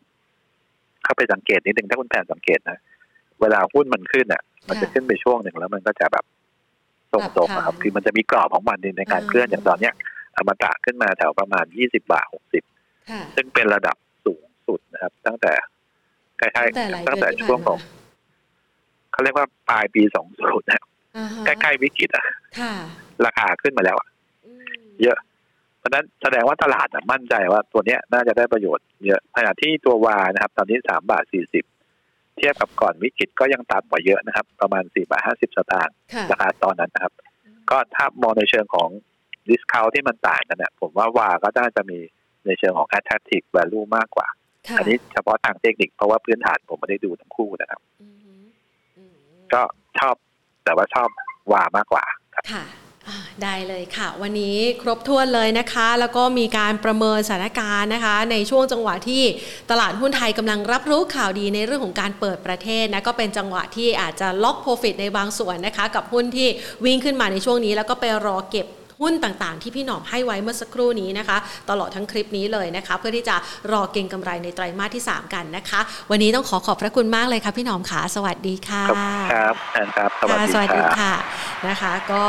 เข้าไปสังเกตนิดนึงถ้าคุณแผนสังเกตนะ เวลาหุ้นมันขึ้นอะ มันจะขึ้นไปช่วงหนึ่งแล้วมันก็จะแบบตรงๆครับคือมันจะมีกรอบของมันในการเคลื่อนอย่างตอนเนี้ยอมตะขึ้นมาแถวประมาณยี่สิบาทหกสิบซึ่งเป็นระดับ สูงสุดนะครับ ตั้งแต่ใกล้ๆตั้งแต่ช่วงของเขาเรียกว่าปลายปีสองศูนย์นะใกล้ๆวิกฤตอะราคาขึ้นมาแล้วอะเยอะ เพราะนั้นแสดงว่าตลาดมั่นใจว่าตัวเนี้ยน่าจะได้ประโยชน์เยอะขณะที่ตัววานะครับ ตอนนี้สามบาทสี่สิบเทียบกับก่อนวิกฤตก็ยังต่ำกว่าเยอะนะครับ ประมาณสี่บาทห้าสิบสตางค์ราคาตอนนั้นนะครับ ก็ถ้ามองในเชิงของดิสคาวที่มันต่างกันเนี่ยผมว่าวาก็น่าจะมีในเชิงของ attractive value มากกว่า อันนี้เฉพาะทางเทคนิคเพราะว่าพื้นฐานผมไม่ได้ดูทั้งคู่นะครับก็ชอบแต่ว่าชอบวามากกว่าค่ะได้เลยค่ะ วันนี้ครบถ้วนเลยนะคะ แล้วก็มีการประเมินสถานการณ์นะคะ ในช่วงจังหวะที่ตลาดหุ้นไทยกำลังรับรู้ข่าวดีในเรื่องของการเปิดประเทศนะก็เป็นจังหวะที่อาจจะล็อกโปรฟิตในบางส่วนนะคะ กับหุ้นที่วิ่งขึ้นมาในช่วงนี้ แล้วก็ไปรอเก็บ หุ้นต่างๆ ที่พี่หนอมให้ไว้เมื่อสักครู่นี้นะคะ ตลอดทั้งคลิปนี้เลยนะคะ เพื่อที่จะรอเก็งกำไรในไตรมาสที่ 3 กันนะคะ วันนี้ต้องขอขอบพระคุณมากเลยค่ะพี่หนอมขาสวัสดีค่ะครับครับสวัสดีสวัสดีค่ะนะคะ ก็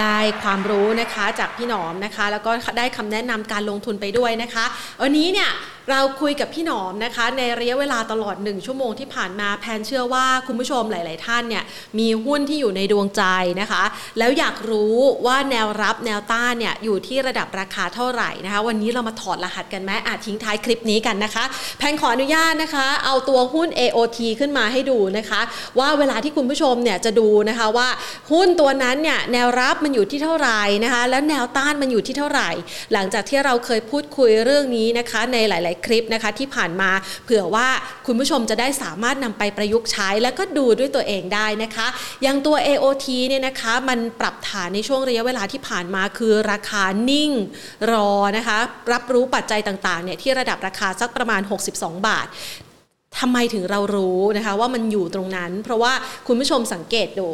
ได้ความรู้นะคะจากพี่หนอมนะคะ แล้วก็ได้คำแนะนำการลงทุนไปด้วยนะคะวันนี้เนี่ย เราคุยกับพี่หนอมนะคะ ในระยะเวลาตลอด 1 ชั่วโมงที่ผ่านมาแพนเชื่อว่าคุณผู้ชมหลาย ๆ ท่านเนี่ยมีหุ้นที่อยู่ในดวงใจนะคะ แล้วอยากรู้ว่าแนวรับแนวต้านเนี่ยอยู่ที่ระดับราคาเท่าไหร่นะคะ วันนี้เรามาถอดรหัสกันไหมอาจทิ้งท้ายคลิปนี้กันนะคะ แพนขออนุญาตนะคะ เอาตัวหุ้น AOT ขึ้นมาให้ดูนะคะ ว่าเวลาที่คุณผู้ชมเนี่ยจะดูนะคะว่าหุ้นตัวนั้นเนี่ยแนวรับมันอยู่ที่เท่าไหร่นะคะ แล้วแนวต้านมันอยู่ที่เท่าไหร่ หลังจากที่เราเคยพูดคุยเรื่องนี้นะคะ ในหลายคลิปนะคะที่ผ่านมาเผื่อว่าคุณผู้ชมจะได้สามารถนำไปประยุกต์ใช้แล้วก็ดูด้วยตัวเองได้นะคะอย่างตัว AOT เนี่ยนะคะมันปรับฐานในช่วงระยะเวลาที่ผ่านมาคือราคานิ่งรอนะคะรับรู้ปัจจัยต่างๆเนี่ยที่ระดับราคาสักประมาณ 62 บาททำไมถึงเรารู้นะคะว่ามันอยู่ตรงนั้น เพราะว่าคุณผู้ชมสังเกตดู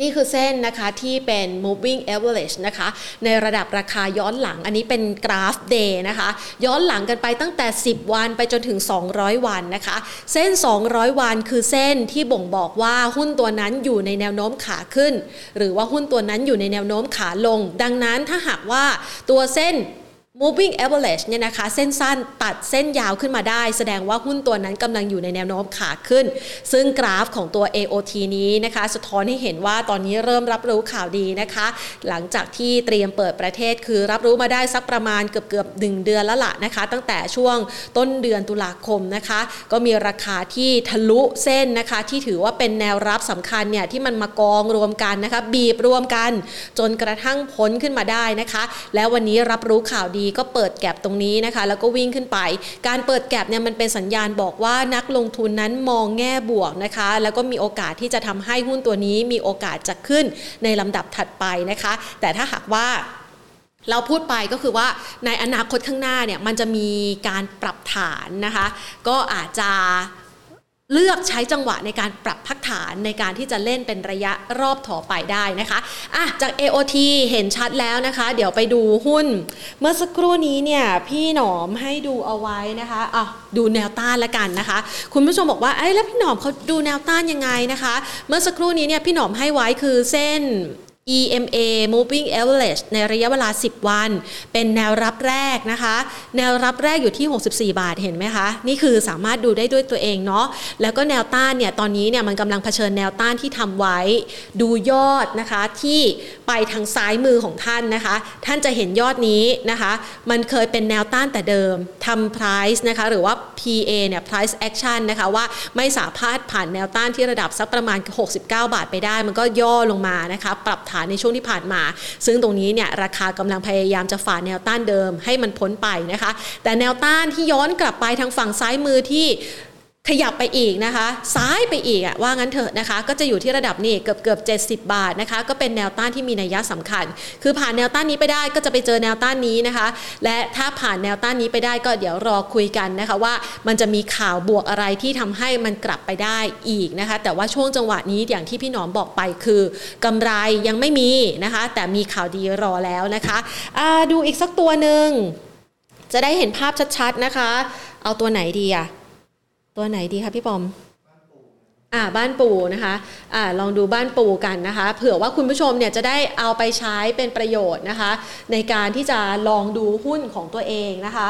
นี่คือเส้นนะคะที่เป็น moving average นะคะในระดับราคาย้อนหลัง อันนี้เป็นกราฟ day นะคะย้อนหลังกันไปตั้งแต่ 10 วันไปจนถึง 200 วันนะคะ เส้น 200 วันคือเส้นที่บ่งบอกว่าหุ้นตัวนั้นอยู่ในแนวโน้มขาขึ้น หรือว่าหุ้นตัวนั้นอยู่ในแนวโน้มขาลง ดังนั้นถ้าหากว่าตัวเส้น moving average เนี่ยนะคะ เส้นสั้นตัดเส้นยาวขึ้นมาได้ แสดงว่าหุ้นตัวนั้นกำลังอยู่ในแนวโน้มขาขึ้น ซึ่งกราฟของตัว AOT นี้นะคะ สะท้อนให้เห็นว่าตอนนี้เริ่มรับรู้ข่าวดีนะคะ หลังจากที่เตรียมเปิดประเทศคือรับรู้มาได้สักประมาณเกือบเกือบหนึ่งเดือนแล้วล่ะนะคะ ตั้งแต่ช่วงต้นเดือนตุลาคมนะคะ ก็มีราคาที่ทะลุเส้นนะคะ ที่ถือว่าเป็นแนวรับสำคัญเนี่ยที่มันมากองรวมกันนะคะ บีบรวมกัน จนกระทั่งพ้นขึ้นมาได้นะคะ แล้ววันนี้รับรู้ข่าวดีก็เปิดแก็บตรงนี้นะคะ แล้วก็วิ่งขึ้นไป การเปิดแก็บเนี่ยมันเป็นสัญญาณบอกว่านักลงทุนนั้นมองแง่บวกนะคะ แล้วก็มีโอกาสที่จะทำให้หุ้นตัวนี้มีโอกาสจะขึ้นในลำดับถัดไปนะคะ แต่ถ้าหากว่าเราพูดไปก็คือว่าในอนาคตข้างหน้าเนี่ยมันจะมีการปรับฐานนะคะ ก็อาจจะ เลือกใช้จังหวะในการปรับพักฐานในการที่จะเล่นเป็นระยะรอบต่อไปได้นะคะอะจาก AOT เห็นชัดแล้วนะคะ เดี๋ยวไปดูหุ้น เมื่อสักครู่นี้เนี่ยพี่หนอมให้ดูเอาไว้นะคะอะดูแนวต้านละกันนะคะ คุณผู้ชมบอกว่าไอ้แล้วพี่หนอมเขาดูแนวต้านยังไงนะคะ เมื่อสักครู่นี้เนี่ยพี่หนอมให้ไว้คือเส้น EMA Moving Average ในระยะเวลา 10 วัน เป็นแนวรับแรกนะคะ แนวรับแรกอยู่ที่ 64 บาทเห็นไหมคะ นี่คือสามารถดูได้ด้วยตัวเองเนาะแล้วก็แนวต้านเนี่ยตอนนี้เนี่ยมันกำลังเผชิญแนวต้านที่ทำไว้ ดูยอดนะคะที่ไปทางซ้ายมือของท่านนะคะ ท่านจะเห็นยอดนี้นะคะ มันเคยเป็นแนวต้านแต่เดิมทำ price นะคะหรือว่า PA เนี่ย price action นะคะว่าไม่สามารถผ่านแนวต้านที่ระดับสักประมาณ 69 บาทไปได้ มันก็ย่อลงมานะคะปรับฐานในช่วงที่ผ่านมา ซึ่งตรงนี้เนี่ยราคากำลังพยายามจะฝ่าแนวต้านเดิมให้มันพ้นไปนะคะ แต่แนวต้านที่ย้อนกลับไปทางฝั่งซ้ายมือที่ ขยับไปอีกนะคะ ซ้ายไปอีกอะว่างั้นเถอะนะคะ ก็จะอยู่ที่ระดับนี้เกือบเกือบ70 บาทนะคะ ก็เป็นแนวต้านที่มีนัยยะสำคัญ คือผ่านแนวต้านนี้ไปได้ก็จะไปเจอแนวต้านนี้นะคะ และถ้าผ่านแนวต้านนี้ไปได้ก็เดี๋ยวรอคุยกันนะคะว่ามันจะมีข่าวบวกอะไรที่ทำให้มันกลับไปได้อีกนะคะ แต่ว่าช่วงจังหวะนี้อย่างที่พี่หนอมบอกไปคือกำไรยังไม่มีนะคะ แต่มีข่าวดีรอแล้วนะคะะดูอีกสักตัวหนึ่งจะได้เห็นภาพชัดๆนะคะ เอาตัวไหนดีอะ ตัวไหนดีคะพี่ปอมอ่าบ้านปู่นะคะอ่าลองดูบ้านปู่กันนะคะ เผื่อว่าคุณผู้ชมเนี่ยจะได้เอาไปใช้เป็นประโยชน์นะคะ ในการที่จะลองดูหุ้นของตัวเองนะคะ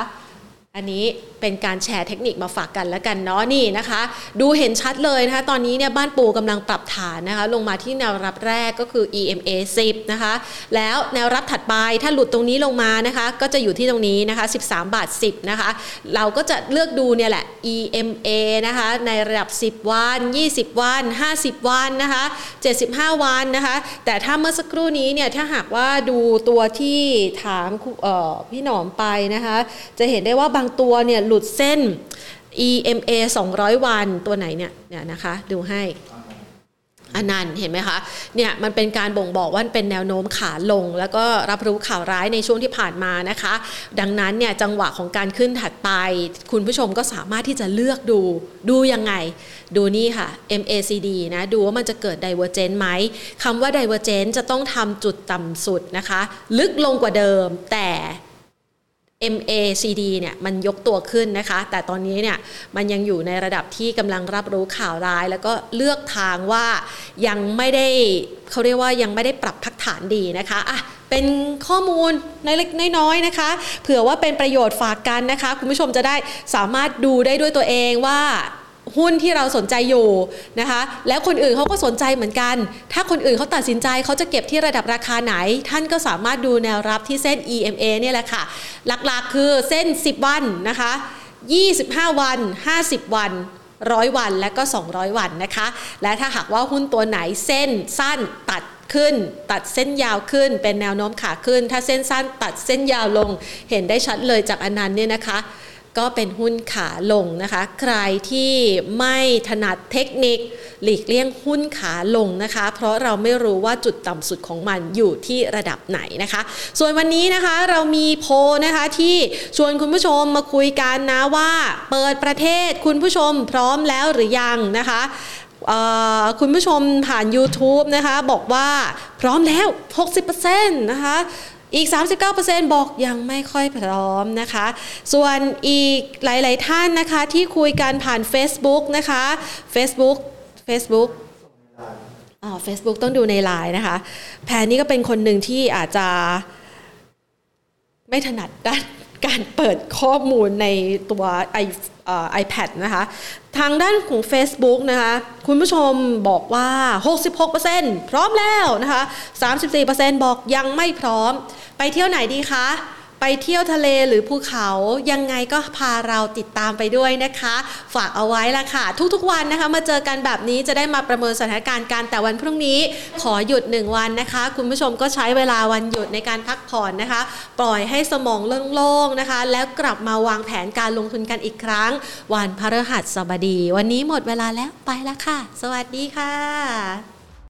อันนี้เป็นการแชร์เทคนิคมาฝากกันแล้วกันเนาะนี่นะคะ ดูเห็นชัดเลยนะคะ ตอนนี้เนี่ยบ้านปูกำลังปรับฐานนะคะ ลงมาที่แนวรับแรกก็คือ EMA 10 นะคะ แล้วแนวรับถัดไปถ้าหลุดตรงนี้ลงมานะคะ ก็จะอยู่ที่ตรงนี้นะคะ 13 บาท 10 นะคะ เราก็จะเลือกดูเนี่ยแหละ EMA นะคะ ในระดับ 10 วัน 20 วัน 50 วันนะคะ 75 วันนะคะ แต่ถ้าเมื่อสักครู่นี้เนี่ยถ้าหากว่าดูตัวที่ถามพี่หนอมไปนะคะ จะเห็นได้ว่าบางตัวเนี่ยหลุดเส้น EMA 200 วันตัวไหนเนี่ยเนี่ยนะคะดูให้อันนั้นเห็นไหมคะเนี่ยมันเป็นการบ่งบอกว่าเป็นแนวโน้มขาลง แล้วก็รับรู้ข่าวร้ายในช่วงที่ผ่านมานะคะ ดังนั้นเนี่ยจังหวะของการขึ้นถัดไป คุณผู้ชมก็สามารถที่จะเลือกดูดูยังไง ดูนี่ค่ะ MACD นะดูว่ามันจะเกิด Divergent ไหมคำว่า Divergent จะต้องทำจุดต่ำสุดนะคะ ลึกลงกว่าเดิมแต่ MACD เนี่ยมันยกตัวขึ้นนะคะ แต่ตอนนี้เนี่ยมันยังอยู่ในระดับที่กำลังรับรู้ข่าวร้าย แล้วก็เลือกทางว่ายังไม่ได้เขาเรียกว่ายังไม่ได้ปรับพักฐานดีนะคะอะเป็นข้อมูลในเล็กน้อยๆนะคะ เผื่อว่าเป็นประโยชน์ฝากกันนะคะ คุณผู้ชมจะได้สามารถดูได้ด้วยตัวเองว่า หุ้นที่เราสนใจอยู่นะคะ แล้วคนอื่นเขาก็สนใจเหมือนกัน ถ้าคนอื่นเขาตัดสินใจเขาจะเก็บที่ระดับราคาไหน ท่านก็สามารถดูแนวรับที่เส้น EMA เนี่ยแหละค่ะ หลักๆคือเส้น 10 วันนะคะ 25 วัน 50 วันร้อยวันและก็ 200 วันนะคะ และถ้าหากว่าหุ้นตัวไหนเส้นสั้นตัดขึ้น ตัดเส้นยาวขึ้น เป็นแนวโน้มขาขึ้น ถ้าเส้นสั้นตัดเส้นยาวลง เห็นได้ชัดเลยจากอันนั้นเนี่ยนะคะ ก็เป็นหุ้นขาลงนะคะ ใครที่ไม่ถนัดเทคนิค หลีกเลี่ยงหุ้นขาลงนะคะ เพราะเราไม่รู้ว่าจุดต่ำสุดของมันอยู่ที่ระดับไหนนะคะ ส่วนวันนี้นะคะเรามีโพนะคะที่ชวนคุณผู้ชมมาคุยกันนะว่าเปิดประเทศคุณผู้ชมพร้อมแล้วหรือยังนะคะคุณผู้ชมผ่าน YouTube นะคะ บอกว่าพร้อมแล้ว 60%นะคะ อีก 39%บอกยังไม่ค่อยพร้อมนะคะ ส่วนอีกหลาย ๆ ท่านนะคะที่คุยกันผ่าน Facebook นะคะ Facebook Facebook อ๋อ Facebook ต้องดูในไลน์นะคะ แพนนี่ก็เป็นคนหนึ่งที่อาจจะไม่ถนัดด้านการเปิดข้อมูลในตัว i iPad นะคะ ทางด้านของ Facebook นะคะคุณผู้ชมบอกว่า 66%พร้อมแล้วนะคะ 34%บอกยังไม่พร้อม ไปเที่ยวไหนดีคะ ไปเที่ยวทะเลหรือภูเขายังไงก็พาเราติดตามไปด้วยนะคะ ฝากเอาไว้ละค่ะ ทุกๆวันนะคะมาเจอกันแบบนี้จะได้มาประเมินสถานการณ์กันแต่วันพรุ่งนี้ขอหยุด 1 วันนะคะ คุณผู้ชมก็ใช้เวลาวันหยุดในการพักผ่อนนะคะ ปล่อยให้สมองโล่งๆนะคะ แล้วกลับมาวางแผนการลงทุนกันอีกครั้ง วันพฤหัสบดี วันนี้หมดเวลาแล้วไปล้วค่ะ สวัสดีค่ะ